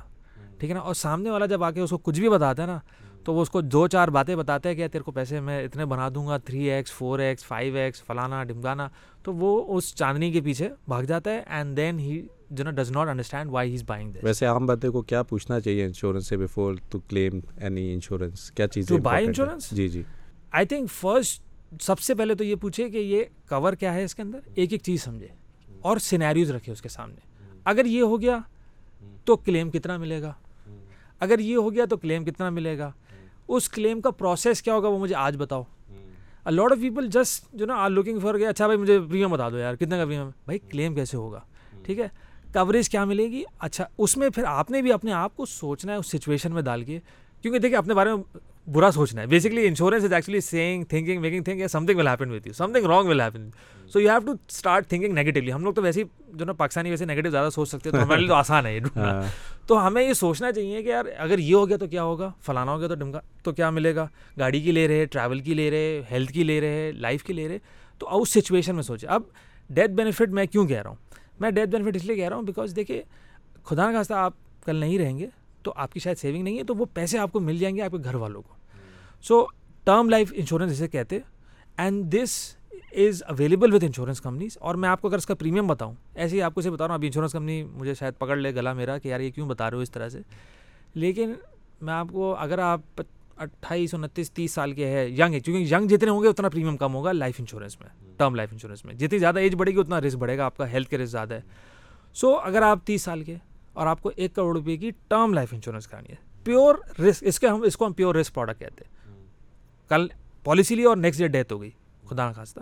ٹھیک ہے نا؟ اور سامنے والا جب آ کے اس کو کچھ بھی بتاتا ہے نا تو وہ اس کو دو چار باتیں بتاتے ہیں کہ تیرے کو پیسے میں اتنے بنا دوں گا three x four x five x فلانا ڈمکانا۔ تو وہ اس چاندنی کے پیچھے بھاگ جاتا ہے اینڈ دین ہی جو نا does not understand why he is buying ویسے عام بندے کو کیا پوچھنا چاہیے انشورنس سے before to claim any insurance کیا چیز ٹو بائی انشورنس جی جی۔ آئی تھنک فرسٹ سب سے پہلے تو یہ پوچھے کہ یہ کور کیا ہے اس کے اندر؟ ایک ایک چیز سمجھے۔ اور سینیریوز رکھے اس کے سامنے۔ اگر یہ ہو گیا تو کلیم کتنا ملے گا؟ اگر یہ ہو گیا تو کلیم کتنا ملے گا؟ اس کلیم کا پروسیس کیا ہوگا وہ مجھے آج بتاؤ۔ لاٹ آف پیپل جسٹ جو نا آر لوکنگ فار گیا اچھا بھائی مجھے پریمیم بتا دو یار، کتنے کا پریمیم بھائی کلیم کیسے ہوگا؟ ٹھیک ہے؟ کوریج کیا ملے گی؟ اچھا اس میں پھر آپ نے بھی اپنے آپ کو سوچنا ہے اس سچویشن میں ڈال کے۔ کیونکہ دیکھیے اپنے بارے میں برا سوچنا ہے۔ Basically insurance is actually saying thinking making think something will happen with you something wrong will happen so you have to start thinking negatively ہم لوگ تو ویسے جو نا پاکستانی ویسے نیگیٹو زیادہ سوچ سکتے ہیں تو ہمارے لیے تو آسان ہے یہ۔ ڈھونڈنا تو ہمیں یہ سوچنا چاہیے کہ یار اگر یہ ہو گیا تو کیا ہوگا؟ فلانا ہو گیا تو ڈمکا تو کیا ملے گا؟ گاڑی کی لے رہے ٹریول کی لے رہے ہیلتھ کی لے رہے لائف کی لے رہے۔ تو اس سچویشن میں سوچے اب ڈیتھ بینیفٹ میں کیوں کہہ رہا ہوں؟ میں ڈیتھ بینیفٹ اس لیے کہہ رہا ہوں بیکاز دیکھیے خدا نہ خاصہ آپ کل نہیں رہیں گے تو آپ کی شاید سیونگ نہیں ہے تو وہ پیسے آپ کو مل جائیں گے آپ کے گھر والوں کو۔ سو ٹرم لائف انشورنس جسے کہتے and this is available with insurance companies اور میں آپ کو اگر اس کا پریمیم بتاؤں، ایسے ہی آپ کو سے بتا رہا ہوں ابھی انشورنس کمپنی مجھے شاید پکڑ لے گلا میرا کہ یار یہ کیوں بتا رہے ہو اس طرح سے۔ لیکن میں آپ کو اگر آپ اٹھائیس، انتیس، تیس سال کے ہے ینگ ہے کیونکہ ینگ جتنے ہوں گے اتنا پریمیم کم ہوگا لائف انشورنس میں ٹرم لائف انشورنس میں۔ جتنی زیادہ ایج بڑھے گی اتنا رسک بڑھے گا، آپ کا ہیلتھ کے رسک زیادہ ہے۔ سو اگر آپ تیس سال کے اور آپ کو ایک کروڑ روپئے کی ٹرم لائف انشورنس کرانی ہے پیور رسک اس کے ہم، اس کو ہم پیور رسک پروڈکٹ کہتے ہیں۔ کل پالیسی لی اور نیکسٹ ڈے ڈیتھ ہو گئی. خدا نخواستہ.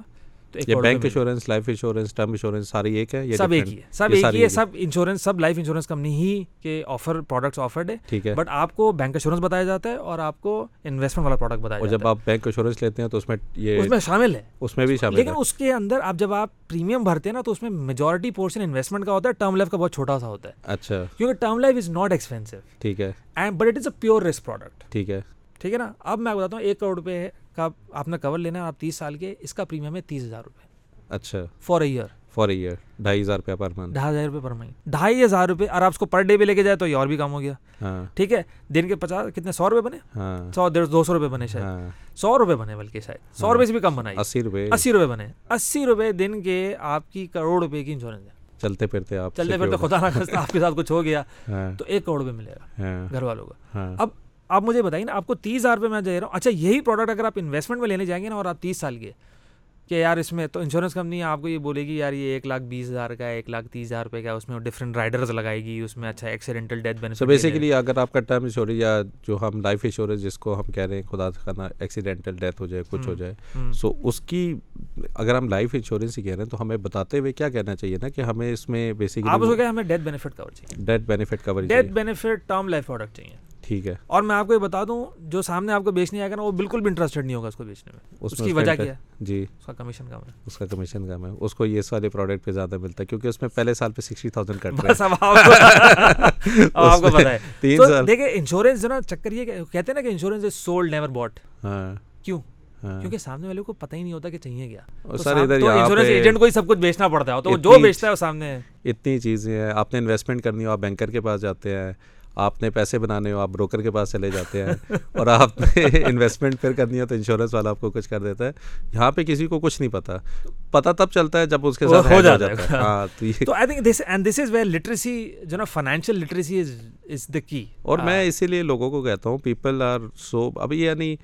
تو bank insurance life insurance term insurance ساری ایک ہے سب ایک ہی ہے. سب ایک ہی ہے سب انشورنس سب لائف انشورنس کمپنی ہی کے آفر پروڈکٹس آفرڈ ہے. ٹھیک ہے. بٹ آپ کو بینک انشورنس بتایا جاتا ہے اور آپ کو انویسٹمنٹ والا پروڈکٹ بتایا اور جب آپ بینک انشورنس لیتے ہیں تو اس میں یہ اس میں شامل ہے. اس میں بھی شامل لیکن اس کے اندر آپ جب آپ پریمیم بھرتے ہیں نا تو اس میں میجورٹی پورشن انویسٹمنٹ کا ہوتا ہے ٹرم لائف کا بہت چھوٹا سا ہوتا ہے. اچھا. کیونکہ term life is not expensive ٹھیک ہے. And but it is a pure risk product ٹھیک ہے. ٹھیک ہے نا؟ اب میں بتاتا ہوں ایک کروڑ روپے کا آپ نے کور لینا ہے آپ تیس سال کے اس کا پریمیم ہے تیس ہزار روپے۔ اچھا۔ For a year for a year ڈھائی ہزار روپیہ پر منتھ ڈھائی ہزار روپے پر مہینے ڈھائی ہزار روپے اور آپ اس کو پر ڈے بھی لے کے جائے تو یہ اور بھی کم ہو گیا۔ ہاں۔ ٹھیک ہے؟ دن کے پچاس کتنے؟ سو روپے بنے؟ ہاں۔ سو ڈیڑھ دو سو روپے بنے شاید۔ ہاں۔ سو روپے بنے بلکہ شاید۔ سو روپے سے بھی کم بنائی۔ اسی روپے۔ اسی روپے بنے۔ اسی روپے دن کے آپ کی کروڑ روپے کی انشورنس ہے۔ چلتے پھرتے آپ چلتے پھرتے خدا نہ خاصہ آپ کے ساتھ کچھ ہو گیا تو ایک کروڑ روپے ملے گا۔ گھر والوں کا اب آپ مجھے بتائیے نا آپ کو تیس ہزار روپے میں دے رہا ہوں۔ اچھا یہی پروڈکٹ اگر آپ انویسٹمنٹ میں لینے جائیں گے نا اور آپ تیس سال کے کہ یار اس میں تو انشورنس کمپنی آپ کو یہ بولے گی یار یہ ایک لاکھ بیس ہزار کا ہے ایک لاکھ تیس ہزار روپے کا اس میں ڈفرنٹ رائڈرز لگائے گی اس میں اچھا accidental death benefit so basically اگر آپ کا ٹرم انشورنس یا جو ہم لائف انشورنس جس کو ہم کہہ رہے ہیں خدا خانہ ایکسیڈنٹل ڈیتھ ہو جائے کچھ ہو جائے سو اس کی اگر ہم لائف انشورنس ہی کہہ رہے ہیں تو ہمیں بتاتے ہوئے کیا کہنا چاہیے نا کہ ہمیں اس میں آپ اس کو بیسیکلی کہ ہمیں ڈیتھ بینیفٹ کور چاہیے۔ Death benefit cover death benefit term life product چاہیے۔ ٹھیک ہے۔ اور میں آپ کو یہ بتا دوں جو سامنے آپ کو بیچنے آئے گا نا وہ بالکل بھی انٹرسٹڈ نہیں ہوگا اس کو بیچنے میں۔ اس کی وجہ کیا جی۔ اس کا کمیشن کم ہے۔ اس کا کمیشن کم ہے۔ اس کو یہ والے پروڈکٹ پہ زیادہ ملتا ہے کیونکہ اس میں پہلے سال پہ سکسٹی تھاؤزینڈ کٹ آپ کو پتا ہے۔ دیکھیں انشورنس جو نا چکر یہ کہ- کہتے ہیں نا کہ insurance is sold never bought ہاں۔ کیوں؟ ہاں۔ کیونکہ سامنے والے کو پتہ ہی نہیں ہوتا کہ چاہیے کیا۔ تو سر ادھر انشورنس ایجنٹ کو ہی سب کچھ بیچنا پڑتا ہے۔ تو جو بیچتا ہے وہ سامنے اتنی چیزیں ہیں۔ آپ نے انویسٹمنٹ کرنی ہو آپ بینکر کے پاس جاتے ہیں۔ آپ نے پیسے بنانے ہو آپ بروکر کے پاس چلے جاتے ہیں اور آپ نے انویسٹمنٹ پھر کرنی ہے تو انشورنس والا آپ کو کچھ کر دیتا ہے۔ یہاں پہ کسی کو کچھ نہیں پتا۔ پتہ تب چلتا ہے جب اس کے ساتھ ہو جاتا ہے۔ ہاں تو I think this and this is where literacy جو نا financial literacy is is the کی اور میں اسی لیے لوگوں کو کہتا ہوں پیپل آر سو ابھی یعنی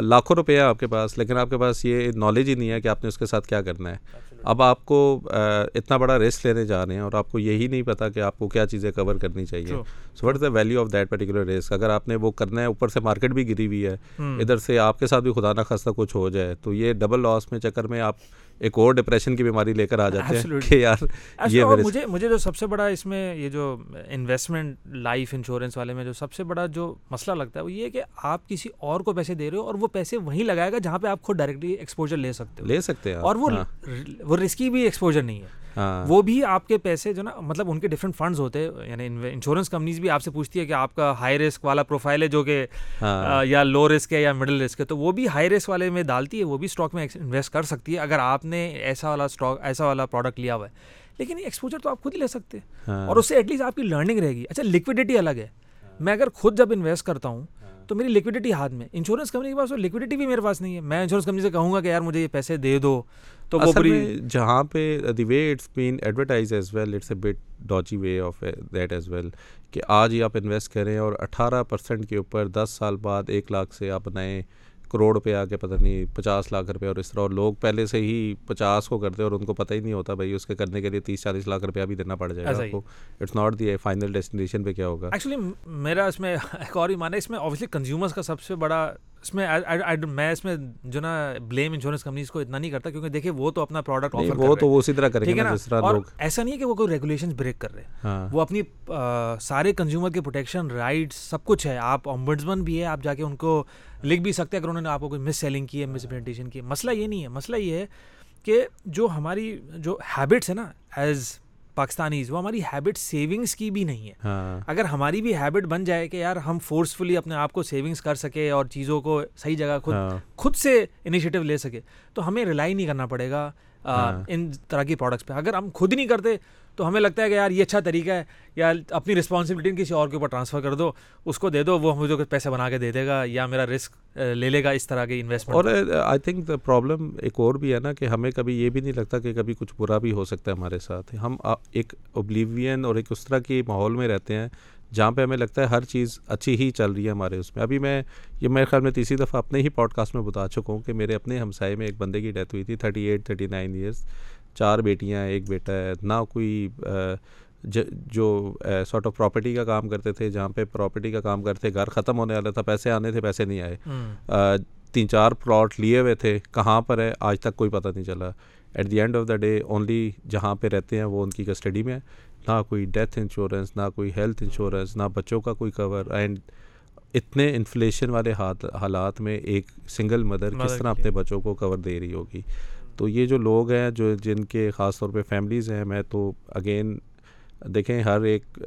لاکھوں روپے ہے آپ کے پاس لیکن آپ کے پاس یہ نالج ہی نہیں ہے کہ آپ نے اس کے ساتھ کیا کرنا ہے۔ اب آپ کو اتنا بڑا رسک لینے جا رہے ہیں اور آپ کو یہی نہیں پتا کہ آپ کو کیا چیزیں کور کرنی چاہیے. So what is the value of that particular risk اگر آپ نے وہ کرنا ہے اوپر سے مارکیٹ بھی گری ہوئی ہے. ادھر سے آپ کے ساتھ بھی خدا نہ خواستہ کچھ ہو جائے تو یہ ڈبل لاس میں چکر میں آپ ایک اور ڈپریشن کی بیماری لے کر آ جاتے ہیں. کہ یار یہ میرے مجھے مجھے جو سب سے بڑا اس میں یہ جو انویسٹمنٹ لائف انشورنس والے میں جو سب سے بڑا جو مسئلہ لگتا ہے وہ یہ ہے کہ آپ کسی اور کو پیسے دے رہے ہو اور وہ پیسے وہیں لگائے گا جہاں پہ آپ خود ڈائریکٹلی ایکسپوجر لے سکتے ہو لے سکتے ہیں۔ اور وہ ہاں، وہ رسکی بھی ایکسپوجر نہیں ہے وہ بھی آپ کے پیسے جو نا مطلب ان کے ڈفرنٹ فنڈز ہوتے ہیں یعنی انشورنس کمپنیز بھی آپ سے پوچھتی ہے کہ آپ کا ہائی رسک والا پروفائل ہے جو کہ ہاں۔ یا لو رسک ہے یا مڈل رسک ہے تو وہ بھی ہائی رسک والے میں ڈالتی ہے وہ بھی اسٹاک میں انویسٹ کر سکتی ہے اگر آپ نے ایسا والا اسٹاک ایسا والا پروڈکٹ لیا ہوا ہے۔ لیکن ایکسپوجر تو آپ خود ہی لے سکتے۔ ہیں ہاں۔ اور اس سے ایٹ لیسٹ آپ کی لرننگ رہے گی۔ اچھا لکوڈیٹی الگ ہے۔ میں اگر خود جب انویسٹ کرتا ہوں تو میری لکوڈیٹی ہاتھ میں انشورنس کمپنی کے پاس لکوڈیٹی بھی میرے پاس نہیں ہے۔ میں انشورنس کمپنی سے کہوں گا کہ یار مجھے یہ پیسے دے دو۔ تو وہ پوری جہاں پہ the way it's been advertised as well it's a bit dodgy way of that as well کہ آج ہی آپ انویسٹ کریں اور اٹھارہ پرسینٹ کے اوپر دس سال بعد ایک لاکھ سے آپ نئے کروڑ پہ آ کے پتہ نہیں پچاس لاکھ روپے اور اس طرح اور لوگ پہلے سے ہی پچاس کو کرتے اور ان کو پتہ ہی نہیں ہوتا بھائی اس کے کرنے کے لیے تیس چالیس لاکھ روپیہ بھی دینا پڑ جائے گا آپ کو۔ It's not the final destination پہ کیا ہوگا۔ ایکچولی میرا اس میں ایک اور ہی مانا اس میں اوبیسلی کنزیومرس کا سب سے بڑا اس میں میں اس میں جو نا بلیم انشورنس کمپنیز کو اتنا نہیں کرتا کیونکہ دیکھیں وہ تو اپنا پروڈکٹ آفر وہ تو اسی طرح کریں گے ایسا نہیں ہے کہ وہ کوئی ریگولیشن بریک کر رہے ہیں۔ وہ اپنی سارے کنزیومر کے پروٹیکشن رائٹس سب کچھ ہے۔ آپ امبڈسمن بھی ہے آپ جا کے ان کو لکھ بھی سکتے ہیں اگر انہوں نے آپ کو کوئی مس سیلنگ کی ہے مس پریزنٹیشن کی ہے۔ مسئلہ یہ نہیں ہے مسئلہ یہ ہے کہ جو ہماری جو ہیبٹس ہے نا ایز پاکستانیز وہ ہماری ہیبٹ سیونگس کی بھی نہیں ہے ہاں۔ اگر ہماری بھی ہیبٹ بن جائے کہ یار ہم فورسفلی اپنے آپ کو سیونگس کر سکے اور چیزوں کو صحیح جگہ خود ہاں۔ خود سے انیشیٹو لے سکے تو ہمیں ریلائی نہیں کرنا پڑے گا ہاں۔ ان طرح کی پروڈکٹس پہ اگر ہم خود نہیں کرتے تو ہمیں لگتا ہے کہ یار یہ اچھا طریقہ ہے، یا اپنی رسپانسبلٹی کسی اور کے اوپر ٹرانسفر کر دو، اس کو دے دو، وہ مجھے کچھ پیسے بنا کے دے دے گا، یا میرا رسک لے لے گا اس طرح کے انویسٹمنٹ اور آئی تھنک دا پرابلم ایک اور بھی ہے نا کہ ہمیں کبھی یہ بھی نہیں لگتا کہ کبھی کچھ برا بھی ہو سکتا ہے ہمارے ساتھ۔ ہم ایک اوبلیوین اور ایک اس طرح کے ماحول میں رہتے ہیں جہاں پہ ہمیں لگتا ہے ہر چیز اچھی ہی چل رہی ہے ہمارے اس میں۔ ابھی میں، یہ میرے خیال میں تیسری دفعہ اپنے ہی پوڈ کاسٹ میں بتا چکا ہوں کہ میرے اپنے ہمسائے میں ایک بندے کی ڈیتھ ہوئی تھی thirty eight thirty nine years چار بیٹیاں ایک بیٹا ہے نہ کوئی جو سارٹ آف پراپرٹی کا کام کرتے تھے جہاں پہ پراپرٹی کا کام کرتے گھر ختم ہونے والا تھا پیسے آنے تھے پیسے نہیں آئے۔ تین چار پلاٹ لیے ہوئے تھے کہاں پر ہے آج تک کوئی پتہ نہیں چلا۔ At the end of the day only جہاں پہ رہتے ہیں وہ ان کی کسٹڈی میں نہ کوئی ڈیتھ انشورنس نہ کوئی ہیلتھ انشورنس نہ بچوں کا کوئی کور اینڈ اتنے انفلیشن والے حالات میں ایک سنگل مدر کس طرح اپنے بچوں کو کور دے رہی ہوگی؟ تو یہ جو لوگ ہیں جو جن کے خاص طور پہ فیملیز ہیں میں تو اگین دیکھیں ہر ایک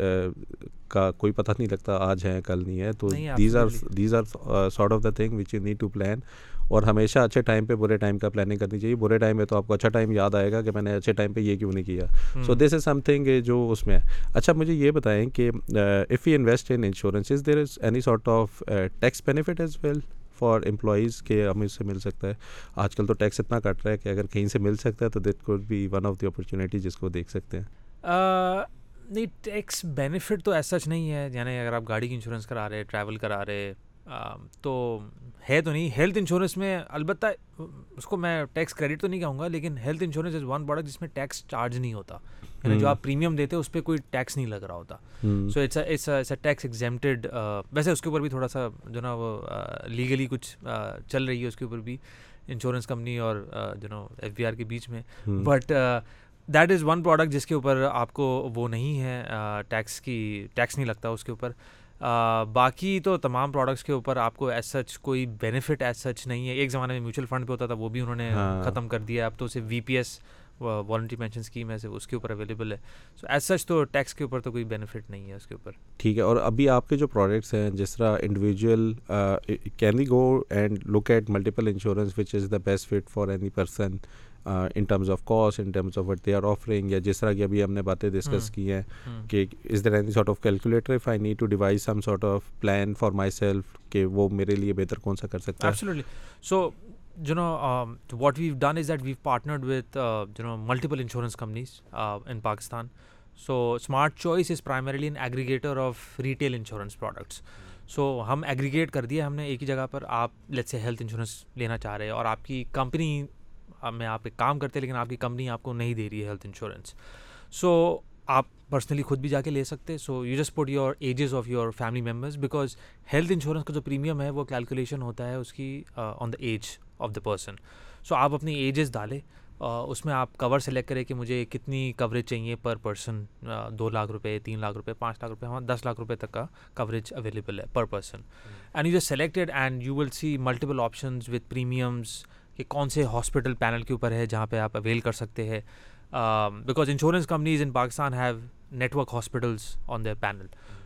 کا کوئی پتہ نہیں لگتا آج ہے کل نہیں ہے۔ تو these are these are sort of the thing which you need to plan اور ہمیشہ اچھے ٹائم پہ برے ٹائم کا پلاننگ کرنی چاہیے۔ برے ٹائم میں تو آپ کو اچھا ٹائم یاد آئے گا کہ میں نے اچھے ٹائم پہ یہ کیوں نہیں کیا۔ So this is something جو اس میں ہے۔ اچھا مجھے یہ بتائیں کہ if you invest in insurance is there is any sort of tax benefit as well for employees کے ہمیں اس سے مل سکتا ہے آج کل تو ٹیکس اتنا کٹ رہا ہے کہ اگر کہیں سے مل سکتا ہے تو that could be one of the opportunity جس کو دیکھ سکتے ہیں نہیں ٹیکس بینیفٹ تو ایسا سچ نہیں ہے یعنی اگر آپ گاڑی کی انشورنس کرا رہے ٹریول کرا رہے تو ہے تو نہیں۔ ہیلتھ انشورنس میں البتہ اس کو میں ٹیکس کریڈٹ تو نہیں کہوں گا لیکن health insurance is one product جس میں ٹیکس چارج نہیں ہوتا۔ یعنی جو آپ پریمیم دیتے اس پہ کوئی ٹیکس نہیں لگ رہا ہوتا۔ So it's it's a tax exempted ویسے اس کے اوپر بھی تھوڑا سا جو نا وہ لیگلی کچھ چل رہی ہے اس کے اوپر بھی انشورنس کمپنی اور جو نا ایف بی آر کے بیچ میں۔ But that is one product جس کے اوپر آپ کو وہ نہیں ہے ٹیکس کی ٹیکس نہیں لگتا اس کے اوپر۔ باقی تو تمام پروڈکٹس کے اوپر آپ کو ایز سچ کوئی بینیفٹ ایز سچ نہیں ہے۔ ایک زمانے میں میوچل فنڈ پہ ہوتا تھا وہ بھی انہوں نے ہاں۔ ختم کر دیا اب تو اسے V P S voluntary pension scheme ہے اس کے اوپر اویلیبل ہے۔ سو ایز سچ تو ٹیکس کے اوپر تو کوئی بینیفٹ نہیں ہے اس کے اوپر۔ ٹھیک ہے۔ اور ابھی آپ کے جو پروڈکٹس ہیں جس طرح individual can we go and look at multiple insurance which is the best fit for any person in terms of cost in terms of what they are offering یا جس طرح کی ابھی ہم نے باتیں ڈسکس کی ہیں کہ is there any sort of calculator if I need to devise some sort of plan for myself کہ وہ میرے لیے بہتر کون سا کر سکتا ہے؟ So you know what we've done is that we've partnered with you know multiple insurance companies in Pakistan so Smart Choice is primarily an aggregator of retail insurance products so ہم ایگریگیٹ کر دیا ہم نے ایک ہی جگہ پر آپ لیٹ سے ہیلتھ انشورنس لینا چاہ رہے ہیں اور آپ کی کمپنی میں آپ ایک کام کرتے لیکن آپ کی کمپنی آپ کو نہیں دے رہی ہے ہیلتھ انشورنس سو آپ پرسنلی خود بھی جا کے لے سکتے so you just put your ages of your family members because health insurance کا جو پریمیم ہے وہ کیلکولیشن ہوتا ہے اس کی on the age of the person سو آپ اپنی ایجز ڈالیں اس میں آپ کور سلیکٹ کریں کہ مجھے کتنی کوریج چاہیے پر پرسن دو لاکھ روپے تین لاکھ روپے پانچ لاکھ روپے ہاں دس لاکھ روپے تک کا کوریج اویلیبل ہے پر پرسن اینڈ یو جس selected and you will see multiple options with premiums کہ کون سے ہاسپٹل پینل کے اوپر ہے جہاں پہ آپ اویل کر سکتے ہیں۔ Because insurance companies in Pakistan have network hospitals on their panel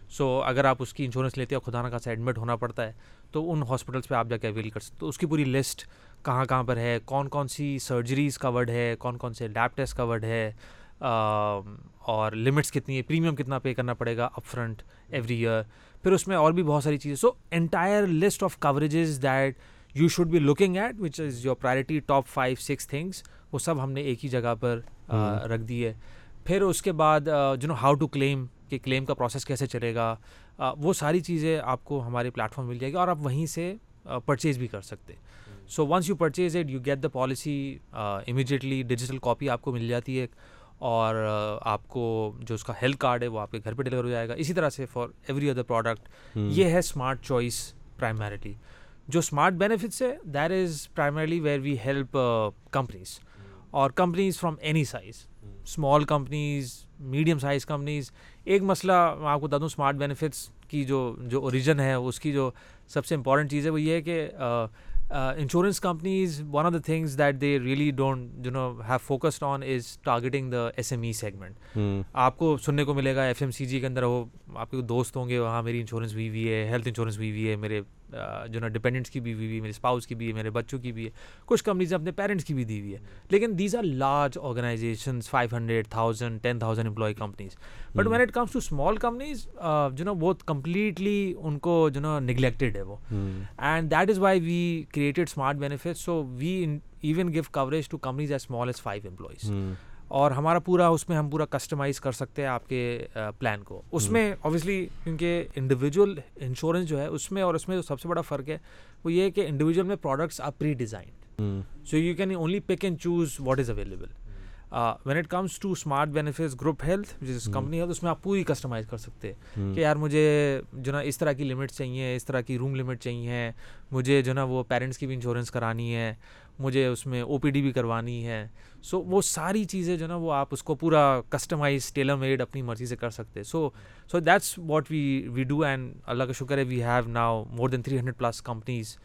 so اگر آپ اس کی انشورنس لیتے ہو خدا نہ سے ایڈمٹ ہونا پڑتا ہے، تو ان ہاسپٹلس پہ آپ جا کے اویل کر سکتے تو اس کی پوری لسٹ کہاں کہاں پر ہے؟ کون کون سی سرجریز کورڈ ہے؟ کون کون سے لیب ٹیسٹ کورڈ ہے؟ اور لمٹس کتنی ہے پریمیم کتنا پے کرنا پڑے گا اپ فرنٹ ایوری ایئر پھر اس میں اور بھی بہت ساری چیزیں۔ So entire list of coverages that you should be looking at which is your priority top five six things وہ سب ہم نے ایک ہی جگہ پر رکھ دی ہے۔ پھر اس کے بعد جو نو ہاؤ ٹو کلیم کہ کلیم کا پروسیس کیسے چلے گا وہ ساری چیزیں آپ کو ہمارے پلیٹفارم مل جائے گی اور آپ وہیں سے پرچیز بھی کر سکتے so once you purchase it you get the policy immediately digital copy آپ کو مل جاتی ہے اور آپ کو جو اس کا ہیلتھ کارڈ ہے وہ آپ کے گھر پہ ڈلیور ہو جائے گا۔ اسی طرح سے فار ایوری ادر پروڈکٹ یہ ہے اسمارٹ چوائس پرائمرلی جو اسمارٹ بینیفٹس ہے that is primarily where we help companies اور companies from any size small companies medium size companies ایک مسئلہ میں آپ کو بتا دوں اسمارٹ بینیفٹس کی جو جو اوریجن ہے اس کی جو سب سے امپورٹنٹ چیز ہے وہ یہ ہے کہ insurance companies one of the things that they really don't you know have focused on is targeting the S M E segment آپ کو سننے کو ملے گا ایف ایم سی جی کے اندر وہ آپ کے دوست ہوں گے وہاں میری انشورنس ہوئی ہوئی ہے ہیلتھ انشورنس ہوئی ہوئی ہے میرے جو نا ڈپینڈنٹس کی بھی ہوئی ہوئی میرے اسپاؤس کی بھی ہے میرے بچوں کی بھی ہے کچھ کمپنیز اپنے پیرنٹس کی بھی دی ہوئی ہے۔ لیکن these are large organisations five hundred thousand ten thousand employee companies but when it comes to small companies جو نا وہ کمپلیٹلی ان کو جو نا نگلیکٹیڈ ہے وہ۔ And that is why we created Smart Benefit so we even give coverage to companies as small as five employees اور ہمارا پورا اس میں ہم پورا کسٹمائز کر سکتے ہیں آپ کے پلان کو۔ اس میں اوبیسلی کیونکہ انڈیویجول انشورنس جو ہے اس میں اور اس میں جو سب سے بڑا فرق ہے وہ یہ ہے کہ انڈیویجول میں products are pre designed so you can only pick and choose what is available when it comes to Smart Benefits group health جس کمپنی ہے اس میں آپ پوری کسٹمائز کر سکتے ہیں کہ یار مجھے جو نا اس طرح کی لمٹ چاہیے اس طرح کی روم لمٹ چاہیے مجھے جو نا وہ پیرنٹس کی بھی انشورنس کرانی ہے۔ مجھے اس میں او پی ڈی بھی کروانی ہے۔ سو وہ ساری چیزیں جو نا وہ آپ اس کو پورا کسٹمائز ٹیلر میڈ اپنی مرضی سے کر سکتے۔ So so that's what we we do and Allah کا شکر ہے we have now more than three hundred plus companies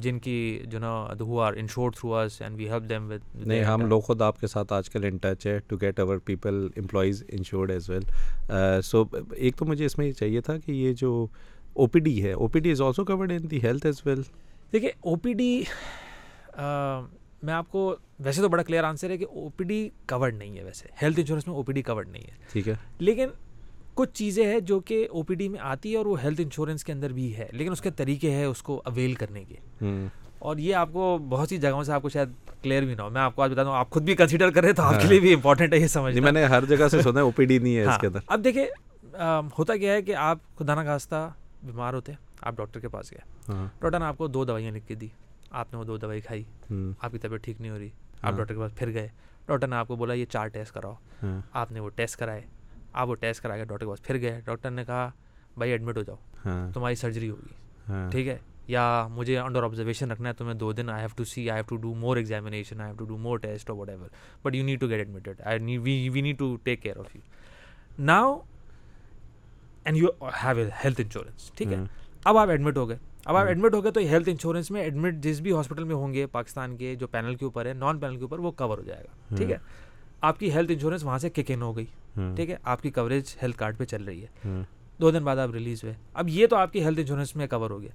جن کی جو نا who are insure through us and we help them with نہیں ہم لوگ خود آپ کے ساتھ آج کل ان ٹچ ہے to get over people employees insured as well so ایک تو مجھے اس میں یہ چاہیے تھا کہ یہ جو او پی ڈی ہے O P D is also covered in the health as well دیکھیے او پی ڈی میں آپ کو ویسے تو بڑا کلیئر آنسر ہے کہ او پی ڈی کورڈ نہیں ہے ویسے۔ ہیلتھ انشورنس میں او پی ڈی کورڈ نہیں ہے۔ ٹھیک ہے۔ لیکن کچھ چیزیں ہیں جو کہ او پی ڈی میں آتی ہے اور وہ ہیلتھ انشورنس کے اندر بھی ہے لیکن اس کے طریقے ہیں اس کو اویل کرنے کے۔ اور یہ آپ کو بہت سی جگہوں سے آپ کو شاید کلیئر بھی نہ ہو۔ میں آپ کو آج بتا دوں آپ خود بھی کنسیڈر کریں تو آپ کے لیے بھی امپورٹنٹ ہے یہ سمجھ میں نے ہر جگہ سے سنا ہے او پی ڈی نہیں ہے اس کے اندر۔ اب دیکھیں ہوتا کیا ہے کہ آپ خدا نہ خواستہ بیمار ہوتے ہیں آپ ڈاکٹر کے پاس گئے۔ ڈاکٹر نے آپ کو دو دوائیاں لکھ کے دی۔ آپ نے وہ دو دوائی کھائی آپ کی طبیعت ٹھیک نہیں ہو رہی آپ ڈاکٹر کے پاس پھر گئے۔ ڈاکٹر نے آپ کو بولا یہ چار ٹیسٹ کراؤ۔ آپ نے وہ ٹیسٹ کرائے آپ وہ ٹیسٹ کرا کے ڈاکٹر کے پاس پھر گئے۔ ڈاکٹر نے کہا بھائی ایڈمٹ ہو جاؤ تمہاری سرجری ہوگی۔ ٹھیک ہے؟ یا مجھے انڈر آبزرویشن رکھنا ہے تمہیں دو دن I have to see I have to do more examination I have to do more test اور whatever but you need to get admitted I we need to take care of you now and you have a health insurance ٹھیک ہے؟ اب آپ admit ہو گئے۔ اب آپ admit ہو گئے تو ہیلتھ انشورنس میں ایڈمٹ جس بھی ہاسپٹل میں ہوں گے پاکستان کے جو پینل کے اوپر ہے نان پینل کے اوپر وہ کور ہو جائے گا۔ ٹھیک ہے؟ آپ کی ہیلتھ انشورنس وہاں سے کک ان ہو گئی۔ ٹھیک ہے؟ آپ کی کوریج ہیلتھ کارڈ پہ چل رہی ہے۔ دو دن بعد آپ ریلیز ہوئے۔ اب یہ تو آپ کی ہیلتھ انشورنس میں کور ہو گیا۔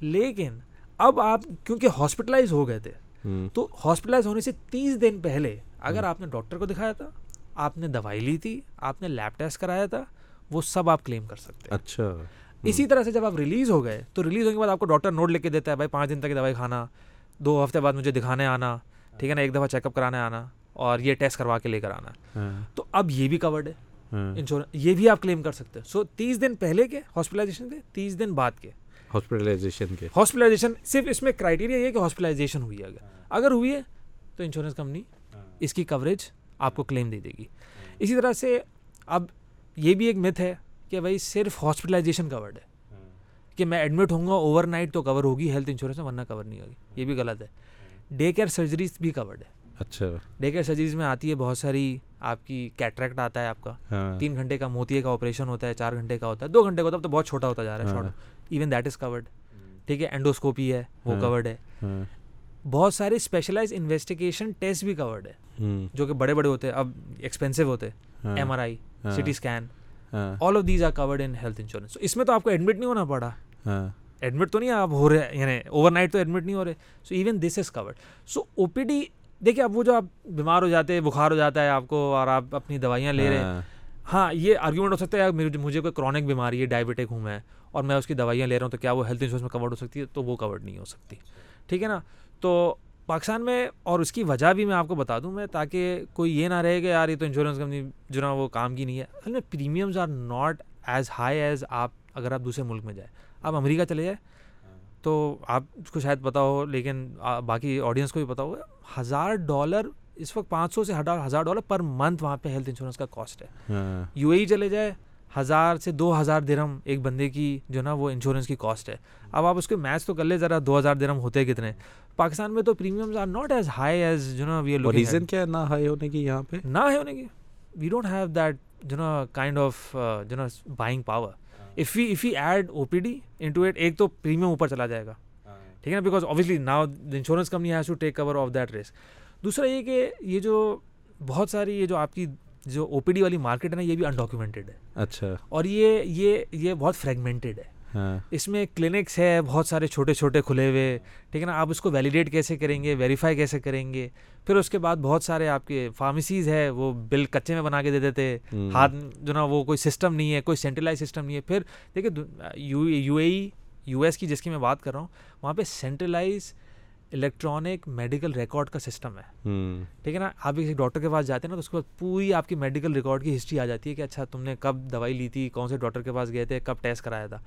لیکن اب آپ کیونکہ ہاسپٹلائز ہو گئے تھے تو ہاسپٹلائز ہونے سے تیس دن پہلے اگر آپ نے ڈاکٹر کو دکھایا تھا آپ نے دوائی لی تھی آپ نے لیب ٹیسٹ کرایا تھا وہ سب آپ کلیم کر سکتے اچھا۔ اسی طرح سے جب آپ ریلیز ہو گئے تو ریلیز ہونے کے بعد آپ کو ڈاکٹر نوٹ لکھ کے دیتا ہے بھائی پانچ دن تک دوائی کھانا دو ہفتے بعد مجھے دکھانے آنا ٹھیک ہے نا ایک دفعہ چیک اپ کرانے آنا اور یہ ٹیسٹ کروا کے لے کر آنا۔ تو اب یہ بھی کورڈ ہے۔ انشورنس یہ بھی آپ کلیم کر سکتے ہیں سو تیس دن پہلے کے ہاسپٹلائزیشن کے تیس دن بعد کے۔ ہاسپٹلائزیشن کے۔ ہاسپٹلائزیشن صرف اس میں کرائٹیریا یہ کہ ہاسپٹلائزیشن ہوئی ہے اگر۔ ہوئی ہے تو انشورنس کمپنی اس کی کوریج آپ کو کلیم دے دے گی۔ اسی طرح سے اب یہ بھی ایک متھ ہے۔ کہ بھائی صرف ہاسپٹلائزیشن کورڈ ہے۔ کہ میں ایڈمٹ ہوں گا اوور نائٹ تو کور ہوگی ہیلتھ انشورنس میں ورنہ کور نہیں ہوگی۔ یہ بھی غلط ہے۔ ڈے کیئر سرجریز بھی کورڈ ہے۔ اچھا۔ ڈے کیئر سرجریز میں آتی ہے بہت ساری آپ کی کیٹریکٹ آتا ہے آپ کا۔ تین گھنٹے کا موتیے کا آپریشن ہوتا ہے چار گھنٹے کا ہوتا ہے دو گھنٹے کا ہوتا ہے تو بہت چھوٹا ہوتا جا رہا ہے short even that is covered ٹھیک ہے اینڈوسکوپی ہے وہ کورڈ ہے۔ بہت سارے اسپیشلائز انویسٹیگیشن ٹیسٹ بھی کورڈ ہے۔ جو کہ بڑے بڑے ہوتے ہیں اب ایکسپینسو ہوتے ہیں۔ M R I C T scan all of these are covered in health insurance اس میں تو آپ کو ایڈمٹ نہیں ہونا پڑا۔ ایڈمٹ تو نہیں آپ ہو رہے یعنی اوور نائٹ تو ایڈمٹ نہیں ہو رہے۔ So even this is covered so O P D دیکھیے اب وہ جو آپ بیمار ہو جاتے ہیں بخار ہو جاتا ہے آپ کو اور آپ اپنی دوائیاں لے رہے ہیں۔ ہاں، ہاں یہ آرگیومنٹ ہو سکتا ہے مجھے مجھے کوئی کرونک بیماری ہے ڈائبٹک ہوں میں اور میں اس کی دوائیاں لے رہا ہوں تو کیا وہ ہیلتھ انشورنس میں کورڈ ہو سکتی ہے؟ تو وہ کورڈ نہیں ہو سکتی۔ ٹھیک ہے نا؟ تو پاکستان میں اور اس کی وجہ بھی میں آپ کو بتا دوں میں تاکہ کوئی یہ نہ رہے کہ یار یہ تو انشورنس کمپنی جو نا وہ کام کی نہیں ہے۔ اصل میں premiums are not as high as آپ اگر آپ دوسرے ملک میں جائیں۔ آپ امریکہ چلے جائیں تو آپ کو شاید پتا ہو لیکن باقی آڈینس کو بھی پتا ہوگا ہزار ڈالر اس وقت پانچ سو سے ہزار ڈالر پر منتھ وہاں پہ ہیلتھ انشورنس کا کاسٹ ہے۔ یو اے ای چلے جائے ہزار سے دو ہزار درہم ایک بندے کی جو نا وہ انشورنس کی کاسٹ ہے۔ اب آپ اس کے میچ تو کر لے ذرا دو ہزار درہم ہوتے کتنے؟ پاکستان میں تو premiums are not as high as جو نا وی اور ریزن کیا ہے نہ ہائی ہونے کی یہاں پہ؟ نہ ہے ہونے کی. وی ڈونٹ ہیو دیٹ جو نا کائنڈ آف جو نا buying power if you if you add O P D into it ایک تو پریمیم اوپر چلا جائے گا. ٹھیک ہے نا? Because obviously now insurance company has to take cover of that risk دوسرا یہ کہ یہ جو بہت ساری یہ جو آپ کی جو او پی ڈی والی مارکیٹ ہے نا یہ بھی انڈاکیومنٹڈ ہے. اچھا. اور یہ یہ یہ بہت فریگمنٹڈ ہے. ہاں اس میں کلینکس ہے بہت سارے چھوٹے چھوٹے کھلے ہوئے ٹھیک ہے نا؟ آپ اس کو ویلیڈیٹ کیسے کریں گے؟ ویریفائی کیسے کریں گے؟ پھر اس کے بعد بہت سارے آپ کے فارمیسیز ہے وہ بل کچے میں بنا کے دے دیتے ہاتھ جو نا وہ کوئی سسٹم نہیں ہے کوئی سینٹرلائز سسٹم نہیں ہے۔ پھر دیکھیے U A E U S کی جس کی میں بات کر رہا ہوں وہاں پہ سینٹرلائز الیکٹرانک میڈیکل ریکارڈ کا سسٹم ہے۔ ٹھیک ہے نا؟ آپ کسی ڈاکٹر کے پاس جاتے ہیں نا تو اس کے بعد پوری آپ کی میڈیکل ریکارڈ کی ہسٹری آ جاتی ہے کہ اچھا تم نے کب دوائی لی تھی کون سے ڈاکٹر کے پاس گئے تھے کب ٹیسٹ کرایا تھا۔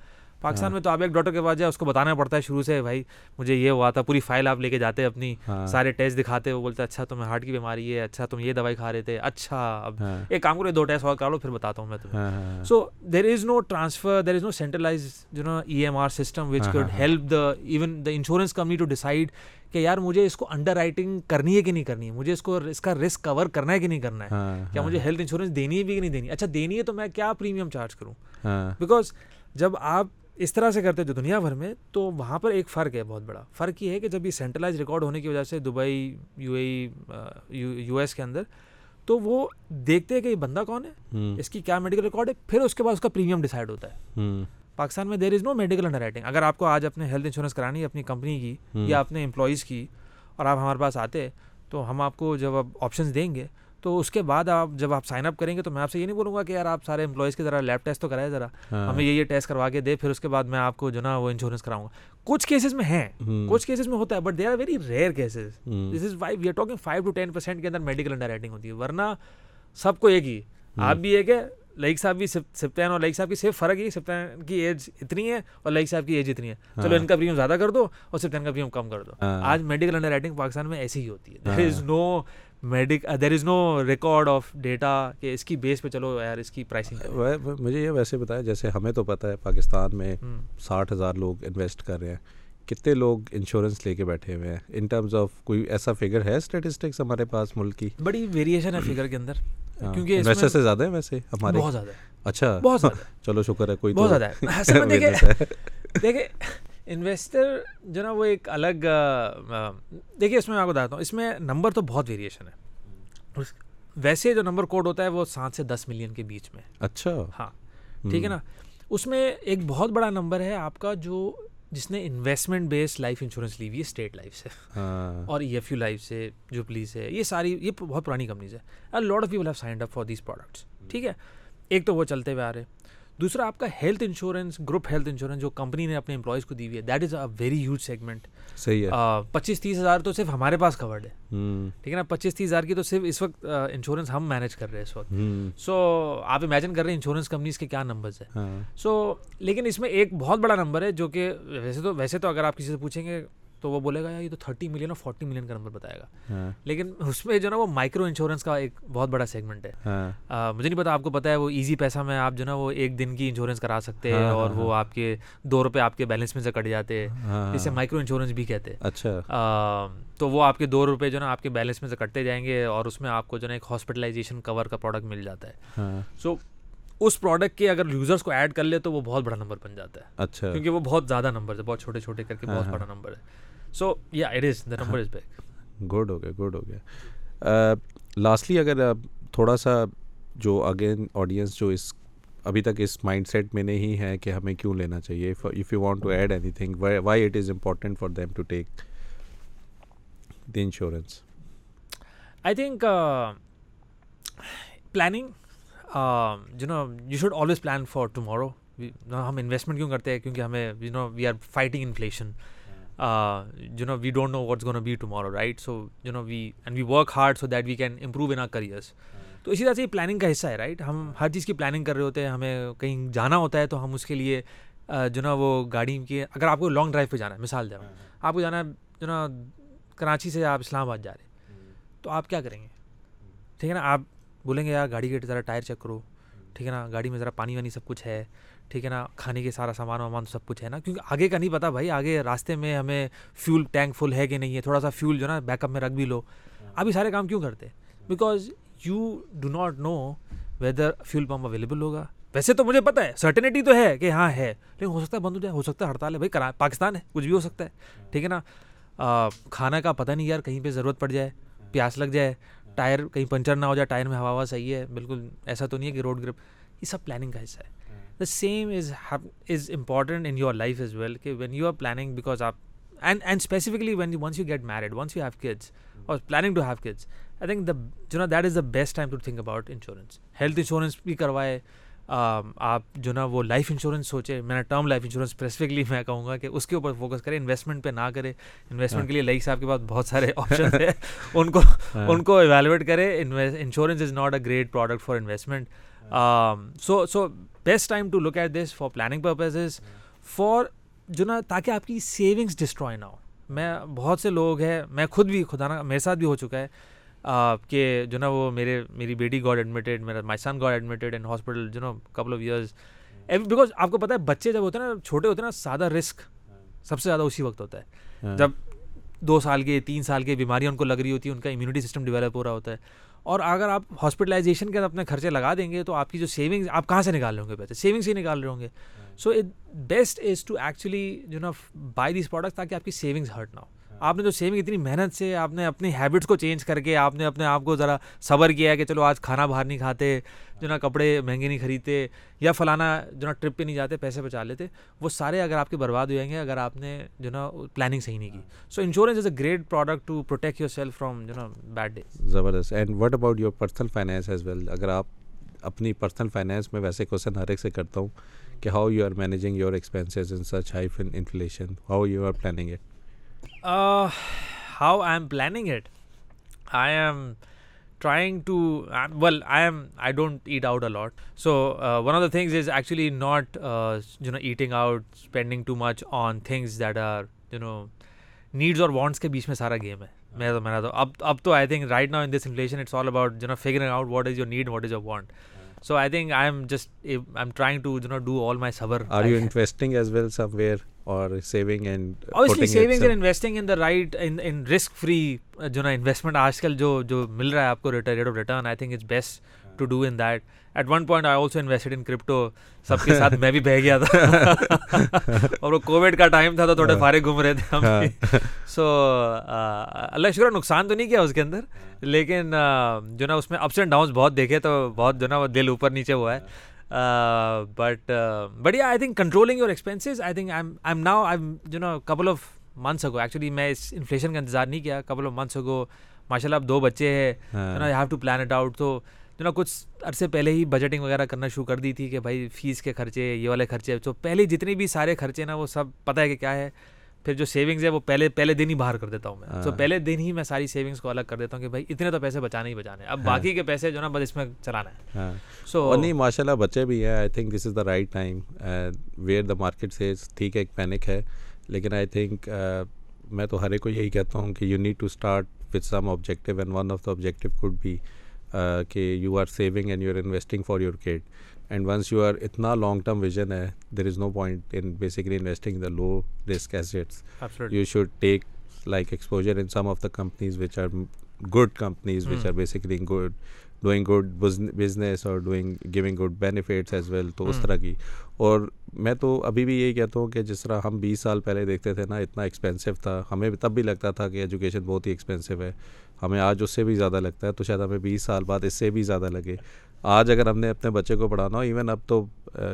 پاکستان ہاں۔ میں تو آپ ایک ڈاکٹر کے پاس جائے اس کو بتانا پڑتا ہے شروع سے بھائی مجھے یہ ہوا تھا پوری فائل آپ لے کے جاتے اپنی ہاں، سارے ٹیسٹ دکھاتے وہ بولتے اچھا تمہیں ہارٹ کی بیماری ہے اچھا تم یہ دوائی کھا رہے تھے اچھا اب ہاں، ایک کام کرو دو ٹیسٹ اور کرا لو پھر بتاتا ہوں میں تمہیں۔ So there is no transfer there is no centralize جو نا E M R system which could. Help the even the insurance company to decide کہ یار مجھے اس کو انڈر رائٹنگ کرنی ہے کہ نہیں کرنی ہے؟ مجھے اس کو اس کا رسک کور کرنا ہے کہ نہیں کرنا ہے؟ کیا مجھے ہیلتھ انشورنس دینی ہے بھی کہ نہیں دینی؟ اچھا دینی ہے تو میں کیا پریمیم چارج کروں؟ بیکاز جب آپ اس طرح سے کرتے جو دنیا بھر میں تو وہاں پر ایک فرق ہے بہت بڑا۔ فرق یہ ہے کہ جب یہ سینٹرلائز ریکارڈ ہونے کی وجہ سے Dubai U A E U S اندر تو وہ دیکھتے ہیں کہ یہ بندہ کون ہے۔ اس کی کیا میڈیکل ریکارڈ ہے؟ پھر اس کے بعد اس کا پریمیم ڈیسائڈ ہوتا ہے۔ پاکستان میں there is no medical underwriting اگر آپ کو آج اپنے ہیلتھ انشورنس کرانی ہے اپنی کمپنی کی یا اپنے امپلائیز کی اور آپ ہمارے پاس آتے تو ہم آپ کو جب آپ آپشنز دیں گے تو اس کے بعد آپ جب آپ سائن اپ کریں گے تو میں آپ سے یہ نہیں بولوں گا کہ یار آپ سارے امپلائیز کے ذرا لیب ٹیسٹ تو کرائے ذرا۔ ہاں، ہمیں یہ یہ ٹیسٹ کروا کے دے پھر اس کے بعد میں آپ کو جو نا وہ انشورنس کراؤں گا۔ کچھ کیسز میں ہیں۔ کچھ کیسز میں ہوتا ہے but they are very rare cases this is why we are talking five to ten percent کے اندر میڈیکل انڈر رائٹنگ ہوتی ہے۔ ورنہ سب کو ایک ہی۔ آپ بھی ایک ہے لائک صاحب بھی سپتین اور لائک صاحب کی صرف فرق ہے سپتین کی ایج اتنی ہے اور لائک صاحب کی ایج اتنی ہے۔ چلو ہاں۔ ان کا پریمیم زیادہ کر دو اور سپتین کا پریمیم کم کر دو۔ ہاں۔ آج میڈیکل انڈر رائٹنگ پاکستان میں ایسی ہی ہوتی ہے۔ There. Is no medic there is no record of data کہ اس کی بیس پہ چلو یار اس کی پرائسنگ مجھے یہ ویسے بتایا جیسے ہمیں تو پتہ ہے پاکستان میں ساٹھ ہزار لوگ انویسٹ کر رہے ہیں۔ کتنے لوگ انشورنس لے کے بیٹھے ہوئے ہیں؟ ان ٹرمز آف کوئی ایسا فگر ہے اسٹیٹسٹکس ہمارے پاس ملک کی؟ بڑی ویریشن ہے فگر کے اندر۔ ہاں، کیونکہ میں سے زیادہ ہے ویسے ہمارے۔ بہت زیادہ اچھا بہت زیادہ چلو شکر ہے کوئی بہت زیادہ ہے۔ دیکھیں انویسٹر جو نا وہ ایک الگ دیکھیے اس میں میں آپ کو بتاتا ہوں اس میں نمبر تو بہت ویریشن ہے۔ ویسے جو نمبر کوڈ ہوتا ہے وہ سات سے دس ملین کے بیچ میں۔ ہے۔ اچھا۔ ہاں ٹھیک ہے نا؟ اس میں ایک بہت بڑا نمبر ہے آپ کا جو جس نے انویسٹمنٹ بیس لائف انشورنس لی ہوئی ہے اسٹیٹ لائف سے۔ ہاں۔ اور ای ایف یو لائف سے جوبلی سے یہ ساری یہ بہت پرانی کمپنیز ہے۔ Lot of people have signed up for these products ٹھیک ہے؟ ایک تو وہ چلتے ہوئے آ رہے۔ دوسرا آپ کا health insurance group health insurance جو کمپنی نے اپنے امپلائیز کو دی ہوئی ہے that is a very huge segment صحیح ہے۔ پچیس تیس ہزار تو صرف ہمارے پاس کورڈ ہے۔ ٹھیک ہے نا؟ پچیس تیس ہزار کی تو صرف اس وقت انشورنس ہم مینیج کر رہے ہیں اس وقت۔ سو آپ امیجن کر رہے ہیں انشورنس کمپنیز کے کیا نمبرز ہیں۔ ہاں۔ سو لیکن اس میں ایک بہت بڑا نمبر ہے جو کہ ویسے تو ویسے تو اگر آپ کسی سے پوچھیں گے تو وہ بولے گا یہ تو تھرٹی ملین اور فورٹی ملین کا نمبر بتائے گا. ہاں۔ لیکن اس میں جو نا وہ مائکرو انشورنس کا ایک بہت بڑا سیگمنٹ ہے۔ ہاں۔ مجھے نہیں پتا آپ کو پتا ہے وہ ایزی پیسہ میں آپ جو نا وہ ایک دن کی انشورنس کرا سکتے ہیں اور ہاں، وہ آپ کے دو روپے آپ کے بیلنس میں سے کٹ جاتے۔ ہیں جسے مائکرو انشورنس بھی کہتے۔ ہیں اچھا تو وہ آپ کے دو روپے جو نا آپ کے بیلنس میں سے کٹتے جائیں گے اور اس میں آپ کو جو نا ایک ہاسپٹلائزیشن کور کا پروڈکٹ مل جاتا ہے۔ سو اس پروڈکٹ کے اگر یوزرس کو ایڈ کر لے تو وہ بہت بڑا نمبر بن جاتا ہے۔ اچھا۔ کیونکہ وہ بہت زیادہ نمبر ہے بہت چھوٹے چھوٹے کر کے بہت۔ بڑا نمبر ہے۔ سو یا it is the number is back good ہو گیا گڈ ہو گیا لاسٹلی اگر تھوڑا سا جو اگین آڈینس جو اس ابھی تک اس مائنڈ سیٹ میں نہیں ہے کہ ہمیں کیوں لینا چاہیے if you want to add anything why it is important for them to take the insurance I think planning جو نا you should always plan for tomorrow ہم انویسٹمنٹ کیوں کرتے ہیں کیونکہ ہمیں you know we are fighting inflation جو no we don't know what's gonna be tomorrow right so you know we and we work hard so that we can improve in our careers تو اسی طرح سے یہ planning کا حصہ ہے right ہم ہر چیز کی پلاننگ کر رہے ہوتے ہیں ہمیں کہیں جانا ہوتا ہے تو ہم اس کے لیے جو نا وہ گاڑی کی اگر آپ کو لانگ ڈرائیو پہ جانا ہے مثال دیں آپ کو جانا ہے جو نا کراچی سے آپ اسلام آباد جا رہے ہیں تو آپ کیا کریں گے؟ ٹھیک ہے نا آپ بولیں گے یار گاڑی کے ذرا ٹائر چیک کرو ٹھیک ہے نا گاڑی میں ذرا پانی وانی سب کچھ ہے ٹھیک ہے نا کھانے کے سارا سامان وامان سب کچھ ہے نا۔ کیونکہ آگے کا نہیں پتا بھائی آگے راستے میں ہمیں فیول ٹینک فل ہے کہ نہیں ہے؟ تھوڑا سا فیول جو نا بیک اپ میں رکھ بھی لو۔ اب یہ سارے کام کیوں کرتے؟ Because you do not know whether fuel pump available ہوگا۔ ویسے تو مجھے پتا ہے سرٹنٹی تو ہے کہ ہاں ہے لیکن ہو سکتا ہے بند ہو جائے ہو سکتا ہے ہڑتال ہے۔ بھائی کرا پاکستان ہے کچھ بھی ہو سکتا ہے۔ ٹھیک ہے نا؟ کھانا کا پتہ نہیں یار کہیں پہ ضرورت پڑ جائے پیاس لگ جائے ٹائر کہیں پنچر نہ ہو جائے ٹائر میں ہوا ہوا صحیح ہے بالکل ایسا تو نہیں ہے کہ روڈ گرپ یہ سب پلاننگ کا حصہ ہے۔ The same is is important in your life as well کہ when you are planning because آپ and and specifically when once you get married once you have kids اور planning to have kids I think the جو نا that is the best time to think about insurance health insurance بھی کروائے آپ جو نا وہ لائف انشورنس سوچے میں نے ٹرم لائف انشورنس اسپیسیفکلی میں کہوں گا کہ اس کے اوپر فوکس کرے انویسٹمنٹ پہ نہ کرے انویسٹمنٹ کے لیے لئی صاحب کے پاس بہت سارے آپشن ہیں ان کو ان کو ایویلویٹ کرے insurance is not a great product for investment so so best time to look at this for planning purposes for جو نا تاکہ آپ کی سیونگس ڈسٹروائے نہ ہو. میں بہت سے لوگ ہیں میں خود بھی خدا نا میرے ساتھ بھی ہو چکا ہے کہ جو نا وہ میرے میری بیٹی گاڈ ایڈمیٹیڈ میرا my son got admitted in hospital جو نا کپل آف ایئرز بیکاز آپ کو پتا ہے بچے جب ہوتے ہیں نا چھوٹے ہوتے ہیں نا سادہ رسک سب سے زیادہ اسی وقت ہوتا ہے. جب دو سال کے تین سال کی بیماریاں ان کو لگ رہی ہوتی ہیں ان کا امیونٹی سسٹم ڈیولپ ہو رہا ہوتا ہے. اور اگر آپ ہاسپٹلائزیشن کے اپنے خرچے لگا دیں گے تو آپ کی جو سیونگز آپ کہاں سے نکال رہے ہوں گے پیسے؟ سیونگس ہی نکال رہے ہوں گے so it best is to actually جو نا بائی دیز پروڈکٹس تاکہ آپ کی سیونگس ہرٹ نہ ہو۔ آپ نے جو سیونگ اتنی محنت سے آپ نے اپنی ہیبٹس کو چینج کر کے آپ نے اپنے آپ کو ذرا صبر کیا ہے کہ چلو آج کھانا باہر نہیں کھاتے، جو نا کپڑے مہنگے نہیں خریدتے یا فلانا جو نا ٹرپ پہ نہیں جاتے، پیسے بچا لیتے، وہ سارے اگر آپ کے برباد ہو جائیں گے، اگر آپ نے جو نا پلاننگ صحیح نہیں کی۔ So insurance is a great product to protect yourself from جو نا بیڈ ڈے زبردست. And what about your personal finance as well اگر آپ اپنی پرسنل فائنینس میں ویسے کوشچن ہر ایک سے کرتا ہوں کہ how you are managing your expenses in such high inflation how you are planning it how I am planning it I am trying to well I am I don't eat out a lot so one of the things is actually not you know eating out spending too much on things that are you know needs اور wants کے بیچ میں سارا game ہے میرا تو میرا تو اب اب تو I think right now in this inflation it's all about جو نا figuring out what is your need what is your want so I think I am just I am trying to جو نا ڈو آل مائی صبر are you investing as well somewhere or saving and obviously saving and investing in the right in risk free جو نا investment آج کل جو جو مل رہا ہے آپ کو rate of return I think it's best to do in that at one point I also invested in crypto سب کے ساتھ میں بھی بہ گیا تھا اور وہ کووڈ کا ٹائم تھا تو تھوڑے فارغ گھوم رہے تھے ہم سو اللہ شکر نقصان تو نہیں کیا اس کے اندر لیکن جو نا اس میں اپس اینڈ ڈاؤنس بہت دیکھے تو بہت جو نا وہ دل اوپر نیچے ہوا ہے but but I think controlling your expenses I think I am now I جو نا couple of months ago actually میں اس انفلیشن کا انتظار نہیں کیا کپل آف منتھس اگو ماشاء اللہ اب دو بچے ہیں have to plan it out تو جو نا کچھ عرصے پہلے ہی بجٹنگ وغیرہ کرنا شروع کر دی تھی کہ بھائی فیس کے خرچے یہ والے خرچے تو پہلے جتنے بھی سارے خرچے نا وہ سب پتہ ہے کہ کیا ہے پھر جو سیونگز ہے وہ پہلے پہلے دن ہی باہر کر دیتا ہوں میں۔ تو پہلے دن ہی میں ساری سیونگس کو الگ کر دیتا ہوں کہ بھائی اتنے تو پیسے بچانے ہی بچانے اب باقی کے پیسے جو نا بس اس میں چلانا ہے۔ سو نہیں ماشاء اللہ بچے بھی ہیں۔ I think this is the right time where the market سے ٹھیک ہے ایک پینک ہے لیکن آئی تھنک میں تو ہر ایک کو یہی کہتا ہوں کہ you need to start with some objective and one of the objective could be کہ you are saving and you are investing for your kid and once you are اتنا لانگ ٹرم ویژن ہے there is no point in basically investing the low risk assets you should take like exposure in some of the companies which are good companies which are basically good doing good business اور doing giving good benefits as well تو اس طرح کی اور میں تو ابھی بھی یہی کہتا ہوں کہ جس طرح ہم بیس سال پہلے دیکھتے تھے نا اتنا ایکسپینسو تھا ہمیں تب بھی لگتا تھا کہ ایجوکیشن بہت ہی ایکسپینسو ہے ہمیں آج اس سے بھی زیادہ لگتا ہے تو شاید ہمیں بیس سال بعد اس سے بھی زیادہ لگے آج اگر ہم نے اپنے بچے کو پڑھانا ہو ایون اب تو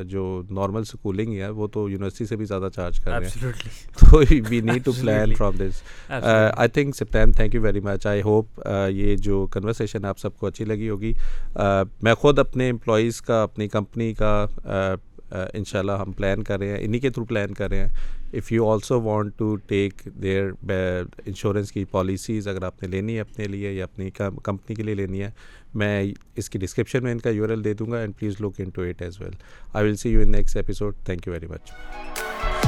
جو نارمل اسکولنگ ہے وہ تو یونیورسٹی سے بھی زیادہ چارج کر رہے ہیں۔ تو we need to plan from this I think سپٹین thank you very much I hope یہ جو کنورسیشن آپ سب کو اچھی لگی ہوگی۔ میں خود اپنے امپلائیز کا اپنی کمپنی کا ان شاء اللہ ہم پلان کر رہے ہیں انہیں کے تھرو پلان کر رہے ہیں if you also want to take their insurance کی پالیسیز اگر آپ نے لینی ہے اپنے لیے یا اپنی کمپنی کے لیے لینی ہے میں اس کی ڈسکرپشن میں ان کا یو ایل دے دوں گا and please look into it as well I will see you in next episode thank you very much